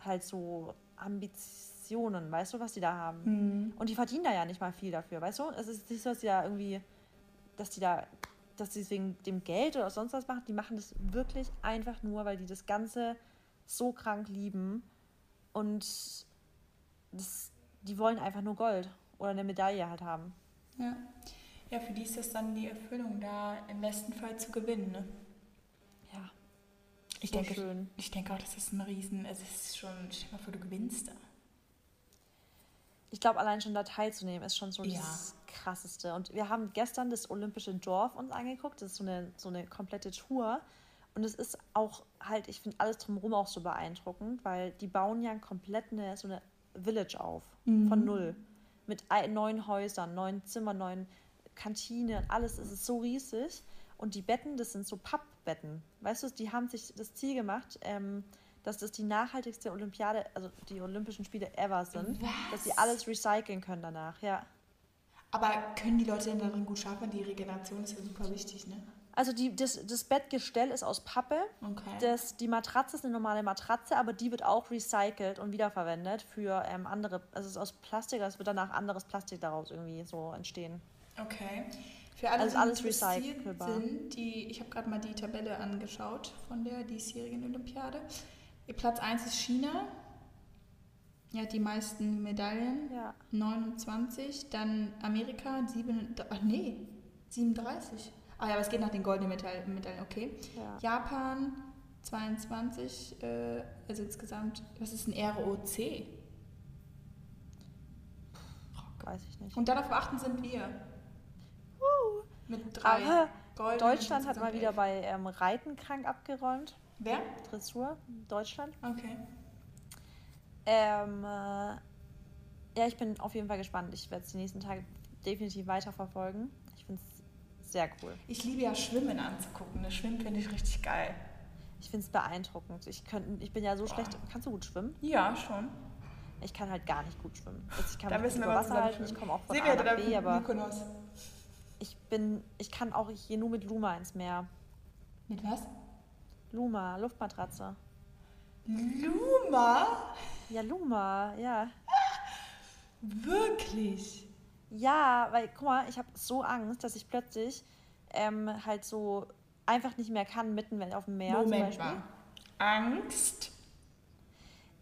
halt so Ambitionen, weißt du, was die da haben. Mhm. Und die verdienen da ja nicht mal viel dafür, weißt du? Es ist nicht so, dass die da irgendwie, dass die da, dass die wegen dem Geld oder sonst was machen, die machen das wirklich einfach nur, weil die das Ganze so krank lieben und das, die wollen einfach nur Gold oder eine Medaille halt haben. Ja. Ja, für die ist das dann die Erfüllung, da im besten Fall zu gewinnen, ne? Ja. Ich so denke, schön. ich denke auch, das ist ein Riesen, es ist schon, stell dir mal vor, du gewinnst da. Ich glaube, allein schon da teilzunehmen ist schon so ja. das Krasseste. Und wir haben gestern das Olympische Dorf uns angeguckt. Das ist so eine, so eine komplette Tour. Und es ist auch halt, ich finde alles drumherum auch so beeindruckend, weil die bauen ja komplett eine, so eine Village auf. Mhm. Von null mit neun Häusern, neun Zimmern, neun Kantinen, alles. Es ist so riesig. Und die Betten, das sind so Pappbetten. Weißt du, die haben sich das Ziel gemacht, ähm, dass das die nachhaltigste Olympiade, also die Olympischen Spiele ever sind. Was? Dass sie alles recyceln können danach, ja. Aber können die Leute denn darin gut schaffen? Die Regeneration ist ja super wichtig, ne? Also die, das, das Bettgestell ist aus Pappe. Okay. Das, die Matratze ist eine normale Matratze, aber die wird auch recycelt und wiederverwendet für ähm, andere. Also es ist aus Plastik, es wird danach anderes Plastik daraus irgendwie so entstehen. Okay. Für alle, also die alles recycelbar. sind, die, ich habe gerade mal die Tabelle angeschaut von der diesjährigen Olympiade. Platz 1 ist China. Ja, die meisten Medaillen. Ja. 29. Dann Amerika, 7, ach nee, 37. Ah ja, aber es geht nach den goldenen Medaillen, okay. Ja. Japan 22, äh, also insgesamt, was ist ein ROC? Weiß ich nicht. Und dann auf 8 sind wir. Uh. Mit drei. Aber Deutschland hat mal wieder bei ähm, Reiten krank abgeräumt. Wer? Dressur, Deutschland. Okay. Ähm, äh, ja, ich bin auf jeden Fall gespannt. Ich werde es die nächsten Tage definitiv weiterverfolgen. Sehr cool. Ich liebe ja Schwimmen anzugucken. Das Schwimmen finde ich richtig geil. Ich finde es beeindruckend. Ich, könnt, ich bin ja so Boah. schlecht. Kannst du gut schwimmen? Ja, schon. Ich kann halt gar nicht gut schwimmen. Also ich kann da mich über Wasser halten, ich komme auch von A nach B, aber ich bin, ich kann auch, ich gehe nur mit Luma ins Meer. Mit was? Luma, Luftmatratze. Luma? Ja, Luma, ja. Wirklich? Ja, weil, guck mal, ich habe so Angst, dass ich plötzlich ähm, halt so einfach nicht mehr kann, mitten auf dem Meer Moment zum Beispiel. Mal. Angst?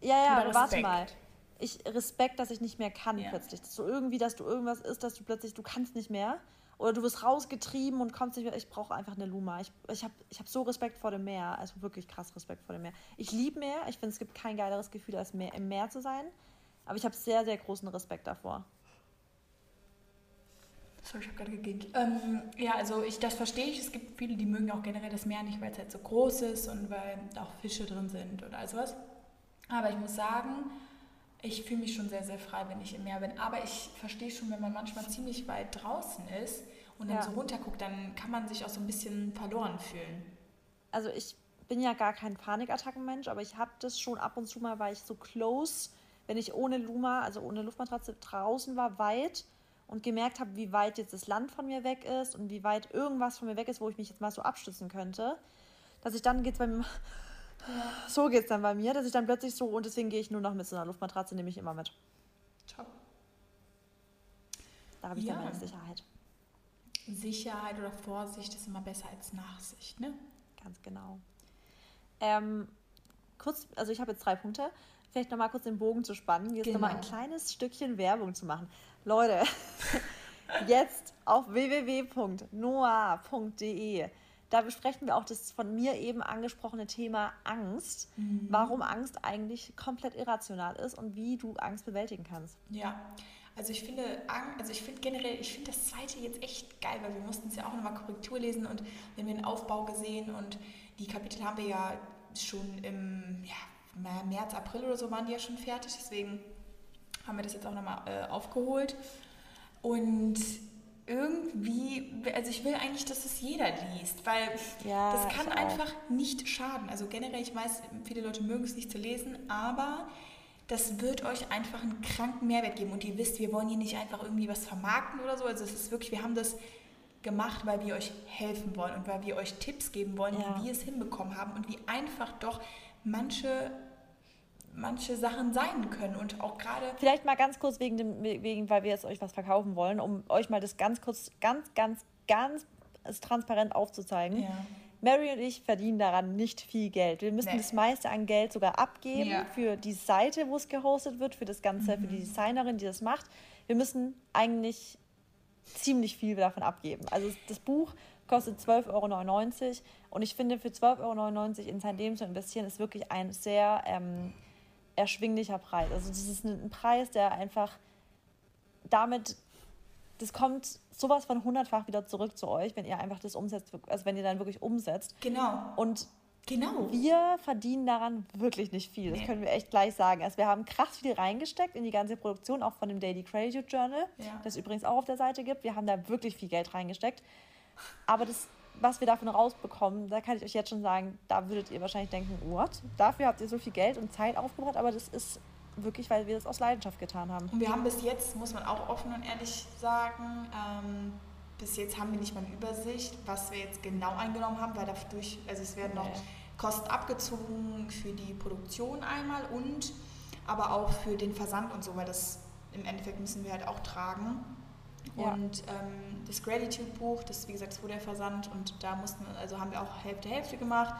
Ja, ja, aber warte mal. Ich Respekt, dass ich nicht mehr kann ja. plötzlich. Dass so irgendwie, dass du irgendwas ist, dass du plötzlich, du kannst nicht mehr. Oder du wirst rausgetrieben und kommst nicht mehr. Ich brauche einfach eine Luma. Ich, ich habe ich hab so Respekt vor dem Meer. Also wirklich krass Respekt vor dem Meer. Ich liebe Meer. Ich finde, es gibt kein geileres Gefühl, als mehr, im Meer zu sein. Aber ich habe sehr, sehr großen Respekt davor. Sorry, ich habe gerade gegähnt. Ähm, ja, also ich, das verstehe ich. Es gibt viele, die mögen auch generell das Meer nicht, weil es halt so groß ist und weil da auch Fische drin sind oder all sowas. Aber ich muss sagen, ich fühle mich schon sehr, sehr frei, wenn ich im Meer bin. Aber ich verstehe schon, wenn man manchmal ziemlich weit draußen ist und dann ja. so runterguckt, dann kann man sich auch so ein bisschen verloren fühlen. Also ich bin ja gar kein Panikattackenmensch, aber ich habe das schon ab und zu mal, weil ich so close, wenn ich ohne Luma, also ohne Luftmatratze draußen war, weit und gemerkt habe, wie weit jetzt das Land von mir weg ist und wie weit irgendwas von mir weg ist, wo ich mich jetzt mal so abstützen könnte, dass ich dann geht's beim ja. so geht's dann bei mir, dass ich dann plötzlich so und deswegen gehe ich nur noch mit so einer Luftmatratze, nehme ich immer mit. Top. Da habe ich ja. dann meine Sicherheit. Sicherheit oder Vorsicht ist immer besser als Nachsicht, ne? Ganz genau. Ähm, kurz, also ich habe jetzt drei Punkte. Vielleicht nochmal kurz den Bogen zu spannen, jetzt genau. nochmal ein kleines Stückchen Werbung zu machen. Leute, jetzt auf www.noa.de da besprechen wir auch das von mir eben angesprochene Thema Angst. Mhm. Warum Angst eigentlich komplett irrational ist und wie du Angst bewältigen kannst. Ja, also ich finde, also ich finde generell, ich finde das zweite jetzt echt geil, weil wir mussten es ja auch nochmal Korrektur lesen und wir haben den Aufbau gesehen und die Kapitel haben wir ja schon im ja, März, April oder so waren die ja schon fertig, deswegen haben wir das jetzt auch nochmal äh, aufgeholt. Und irgendwie, also ich will eigentlich, dass es jeder liest, weil ja, das kann einfach nicht schaden. Also generell, ich weiß, viele Leute mögen es nicht zu lesen, aber das wird euch einfach einen kranken Mehrwert geben. Und ihr wisst, wir wollen hier nicht einfach irgendwie was vermarkten oder so. Also es ist wirklich, wir haben das gemacht, weil wir euch helfen wollen und weil wir euch Tipps geben wollen, ja. wie wir es hinbekommen haben und wie einfach doch manche manche Sachen sein können und auch gerade. Vielleicht mal ganz kurz wegen dem, wegen, weil wir jetzt euch was verkaufen wollen, um euch mal das ganz kurz, ganz, ganz, ganz transparent aufzuzeigen. Ja. Mary und ich verdienen daran nicht viel Geld. Wir müssen nee. das meiste an Geld sogar abgeben ja. für die Seite, wo es gehostet wird, für das Ganze, mhm. für die mhm. Designerin, die das macht. Wir müssen eigentlich ziemlich viel davon abgeben. Also das Buch kostet 12,99 Euro und ich finde, für 12,99 Euro in sein Leben zu investieren, ist wirklich ein sehr ähm, erschwinglicher Preis. Also das ist ein Preis, der einfach damit das kommt sowas von hundertfach wieder zurück zu euch, wenn ihr einfach das umsetzt, also wenn ihr dann wirklich umsetzt. Genau. Und genau. wir verdienen daran wirklich nicht viel. Das können wir echt gleich sagen. Also wir haben krass viel reingesteckt in die ganze Produktion, auch von dem Daily Creative Journal, ja. das übrigens auch auf der Seite gibt. Wir haben da wirklich viel Geld reingesteckt. Aber das, was wir davon rausbekommen, da kann ich euch jetzt schon sagen, da würdet ihr wahrscheinlich denken, what? Dafür habt ihr so viel Geld und Zeit aufgebracht, aber das ist wirklich, weil wir das aus Leidenschaft getan haben. Und wir haben bis jetzt, muss man auch offen und ehrlich sagen, ähm, bis jetzt haben wir nicht mal eine Übersicht, was wir jetzt genau eingenommen haben, weil dadurch, also es werden noch Kosten abgezogen für die Produktion einmal und aber auch für den Versand und so, weil das im Endeffekt müssen wir halt auch tragen. Ja. Und ähm, das Gratitude-Buch, das wie gesagt, das wurde ja versandt und da mussten, also haben wir auch Hälfte Hälfte gemacht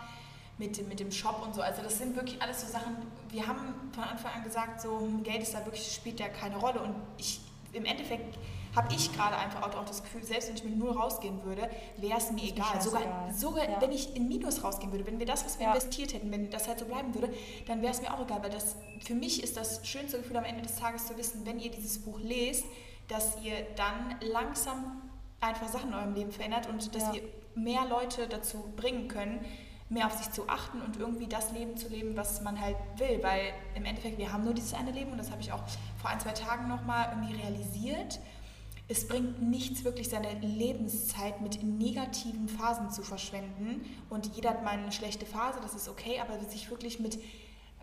mit dem, mit dem Shop und so. Also das sind wirklich alles so Sachen, wir haben von Anfang an gesagt, so Geld ist da wirklich, spielt ja keine Rolle. Und ich im Endeffekt habe ich gerade einfach auch das Gefühl, selbst wenn ich mit null rausgehen würde, wäre es mir egal. Sogar, sogar ja. wenn ich in Minus rausgehen würde, wenn wir das, was wir ja. investiert hätten, wenn das halt so bleiben würde, dann wäre es mir auch egal. Weil das für mich ist das schönste Gefühl am Ende des Tages zu wissen, wenn ihr dieses Buch lest, dass ihr dann langsam einfach Sachen in eurem Leben verändert und dass ja. ihr mehr Leute dazu bringen können, mehr auf sich zu achten und irgendwie das Leben zu leben, was man halt will. Weil im Endeffekt, wir haben nur dieses eine Leben und das habe ich auch vor ein, zwei Tagen nochmal irgendwie realisiert. Es bringt nichts, wirklich seine Lebenszeit mit negativen Phasen zu verschwenden. Und jeder hat mal eine schlechte Phase, das ist okay, aber sich wirklich mit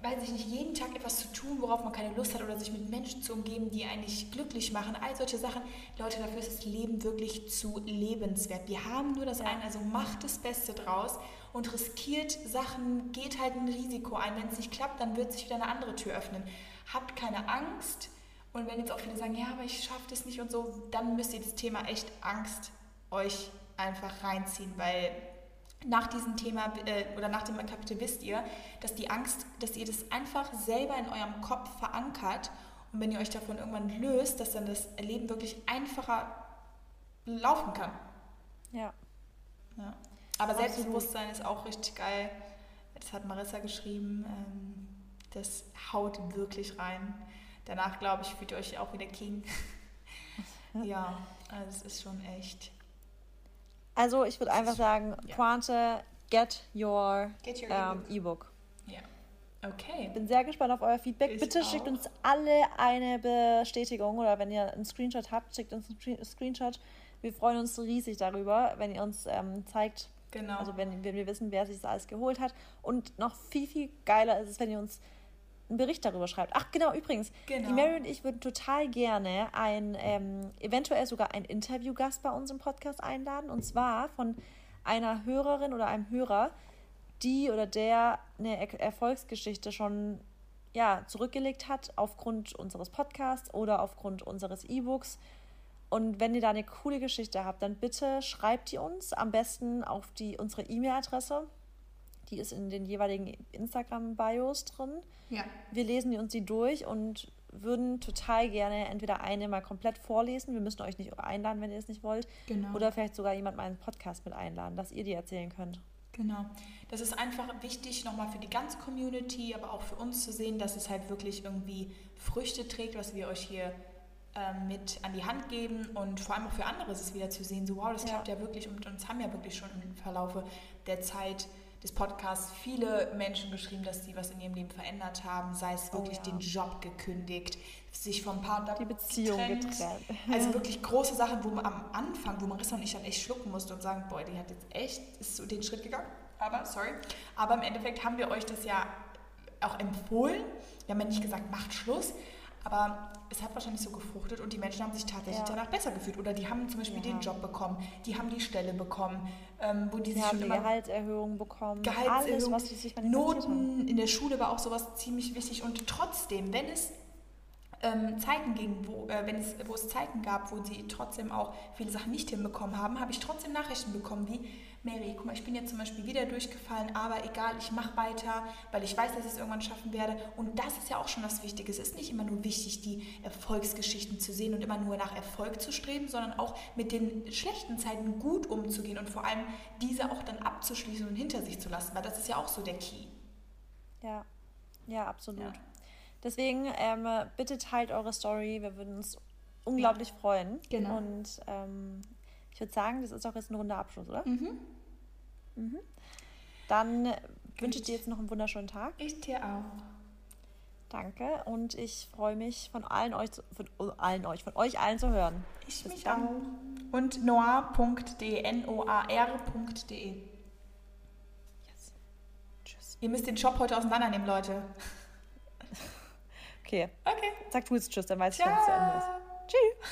weiß ich nicht, jeden Tag etwas zu tun, worauf man keine Lust hat oder sich mit Menschen zu umgeben, die eigentlich glücklich machen, all solche Sachen. Leute, dafür ist das Leben wirklich zu lebenswert. Wir haben nur das eine, also macht das Beste draus und riskiert Sachen, geht halt ein Risiko ein. Wenn es nicht klappt, dann wird sich wieder eine andere Tür öffnen. Habt keine Angst und wenn jetzt auch viele sagen, ja, aber ich schaffe das nicht und so, dann müsst ihr das Thema echt Angst euch einfach reinziehen, weil nach diesem Thema äh, oder nach dem Kapitel wisst ihr, dass die Angst, dass ihr das einfach selber in eurem Kopf verankert und wenn ihr euch davon irgendwann löst, dass dann das Leben wirklich einfacher laufen kann. Ja. ja. Aber Absolut. Selbstbewusstsein ist auch richtig geil. Das hat Marissa geschrieben. Ähm, das haut wirklich rein. Danach, glaube ich, fühlt ihr euch auch wieder King. ja, also es ist schon echt also ich würde einfach sagen, ja. Pointe, get your, get your um, E-Book. Ja. Okay. Bin sehr gespannt auf euer Feedback. Ich Bitte auch. schickt uns alle eine Bestätigung oder wenn ihr einen Screenshot habt, schickt uns einen Screenshot. Wir freuen uns riesig darüber, wenn ihr uns ähm, zeigt, genau. also wenn, wenn wir wissen, wer sich das alles geholt hat. Und noch viel, viel geiler ist es, wenn ihr uns einen Bericht darüber schreibt. Ach genau, übrigens, genau. die Mary und ich würden total gerne ein, ähm, eventuell sogar einen Interviewgast bei unserem Podcast einladen. Und zwar von einer Hörerin oder einem Hörer, die oder der eine er Erfolgsgeschichte schon ja, zurückgelegt hat aufgrund unseres Podcasts oder aufgrund unseres E-Books. Und wenn ihr da eine coole Geschichte habt, dann bitte schreibt die uns am besten auf die, unsere E-Mail-Adresse die ist in den jeweiligen Instagram-Bios drin. Ja. Wir lesen uns die durch und würden total gerne entweder eine mal komplett vorlesen. Wir müssen euch nicht einladen, wenn ihr es nicht wollt. Genau. Oder vielleicht sogar jemand mal einen Podcast mit einladen, dass ihr die erzählen könnt. Genau. Das ist einfach wichtig, nochmal für die ganze Community, aber auch für uns zu sehen, dass es halt wirklich irgendwie Früchte trägt, was wir euch hier ähm, mit an die Hand geben und vor allem auch für andere ist es wieder zu sehen, so wow, das klappt ja, ja wirklich und uns haben ja wirklich schon im Verlaufe der Zeit des Podcasts viele Menschen geschrieben, dass sie was in ihrem Leben verändert haben, sei es oh wirklich oh, ja. den Job gekündigt, sich vom Partner die Beziehung getrennt. getrennt. Also wirklich große Sachen, wo man am Anfang, wo Marissa und ich dann echt schlucken musste und sagen, boah, die hat jetzt echt ist so den Schritt gegangen. Aber sorry, aber im Endeffekt haben wir euch das ja auch empfohlen. Wir haben ja nicht gesagt, macht Schluss, aber es hat wahrscheinlich so gefruchtet und die Menschen haben sich tatsächlich ja. danach besser gefühlt. Oder die haben zum Beispiel ja. den Job bekommen, die haben die Stelle bekommen, ähm, wo die, die sich haben Gehaltserhöhung bekommen. Gehaltserhöhung, Alles, was die sich Noten haben. in der Schule war auch sowas ziemlich wichtig. Und trotzdem, wenn es ähm, Zeiten ging, wo, äh, wenn es, wo es Zeiten gab, wo sie trotzdem auch viele Sachen nicht hinbekommen haben, habe ich trotzdem Nachrichten bekommen wie, Mary, guck mal, ich bin jetzt zum Beispiel wieder durchgefallen, aber egal, ich mache weiter, weil ich weiß, dass ich es irgendwann schaffen werde. Und das ist ja auch schon das Wichtige. Es ist nicht immer nur wichtig, die Erfolgsgeschichten zu sehen und immer nur nach Erfolg zu streben, sondern auch mit den schlechten Zeiten gut umzugehen und vor allem diese auch dann abzuschließen und hinter sich zu lassen, weil das ist ja auch so der Key. Ja, ja, absolut. Ja. Deswegen ähm, bitte teilt eure Story. Wir würden uns unglaublich ja. freuen. Genau. Und ähm, ich würde sagen, das ist auch jetzt ein runder Abschluss, oder? Mhm. Mhm. Dann wünsche ich dir jetzt noch einen wunderschönen Tag. Ich dir auch. Danke und ich freue mich von allen euch, von allen euch, von euch allen zu hören. Ich Bis mich dann. auch. Und noir.de, n-o-a-r.de. Yes. Tschüss. Ihr müsst den Shop heute auseinandernehmen, Leute. okay. Okay. Sag du jetzt Tschüss, dann weiß ich, wenn es zu Ende ist. Tschüss.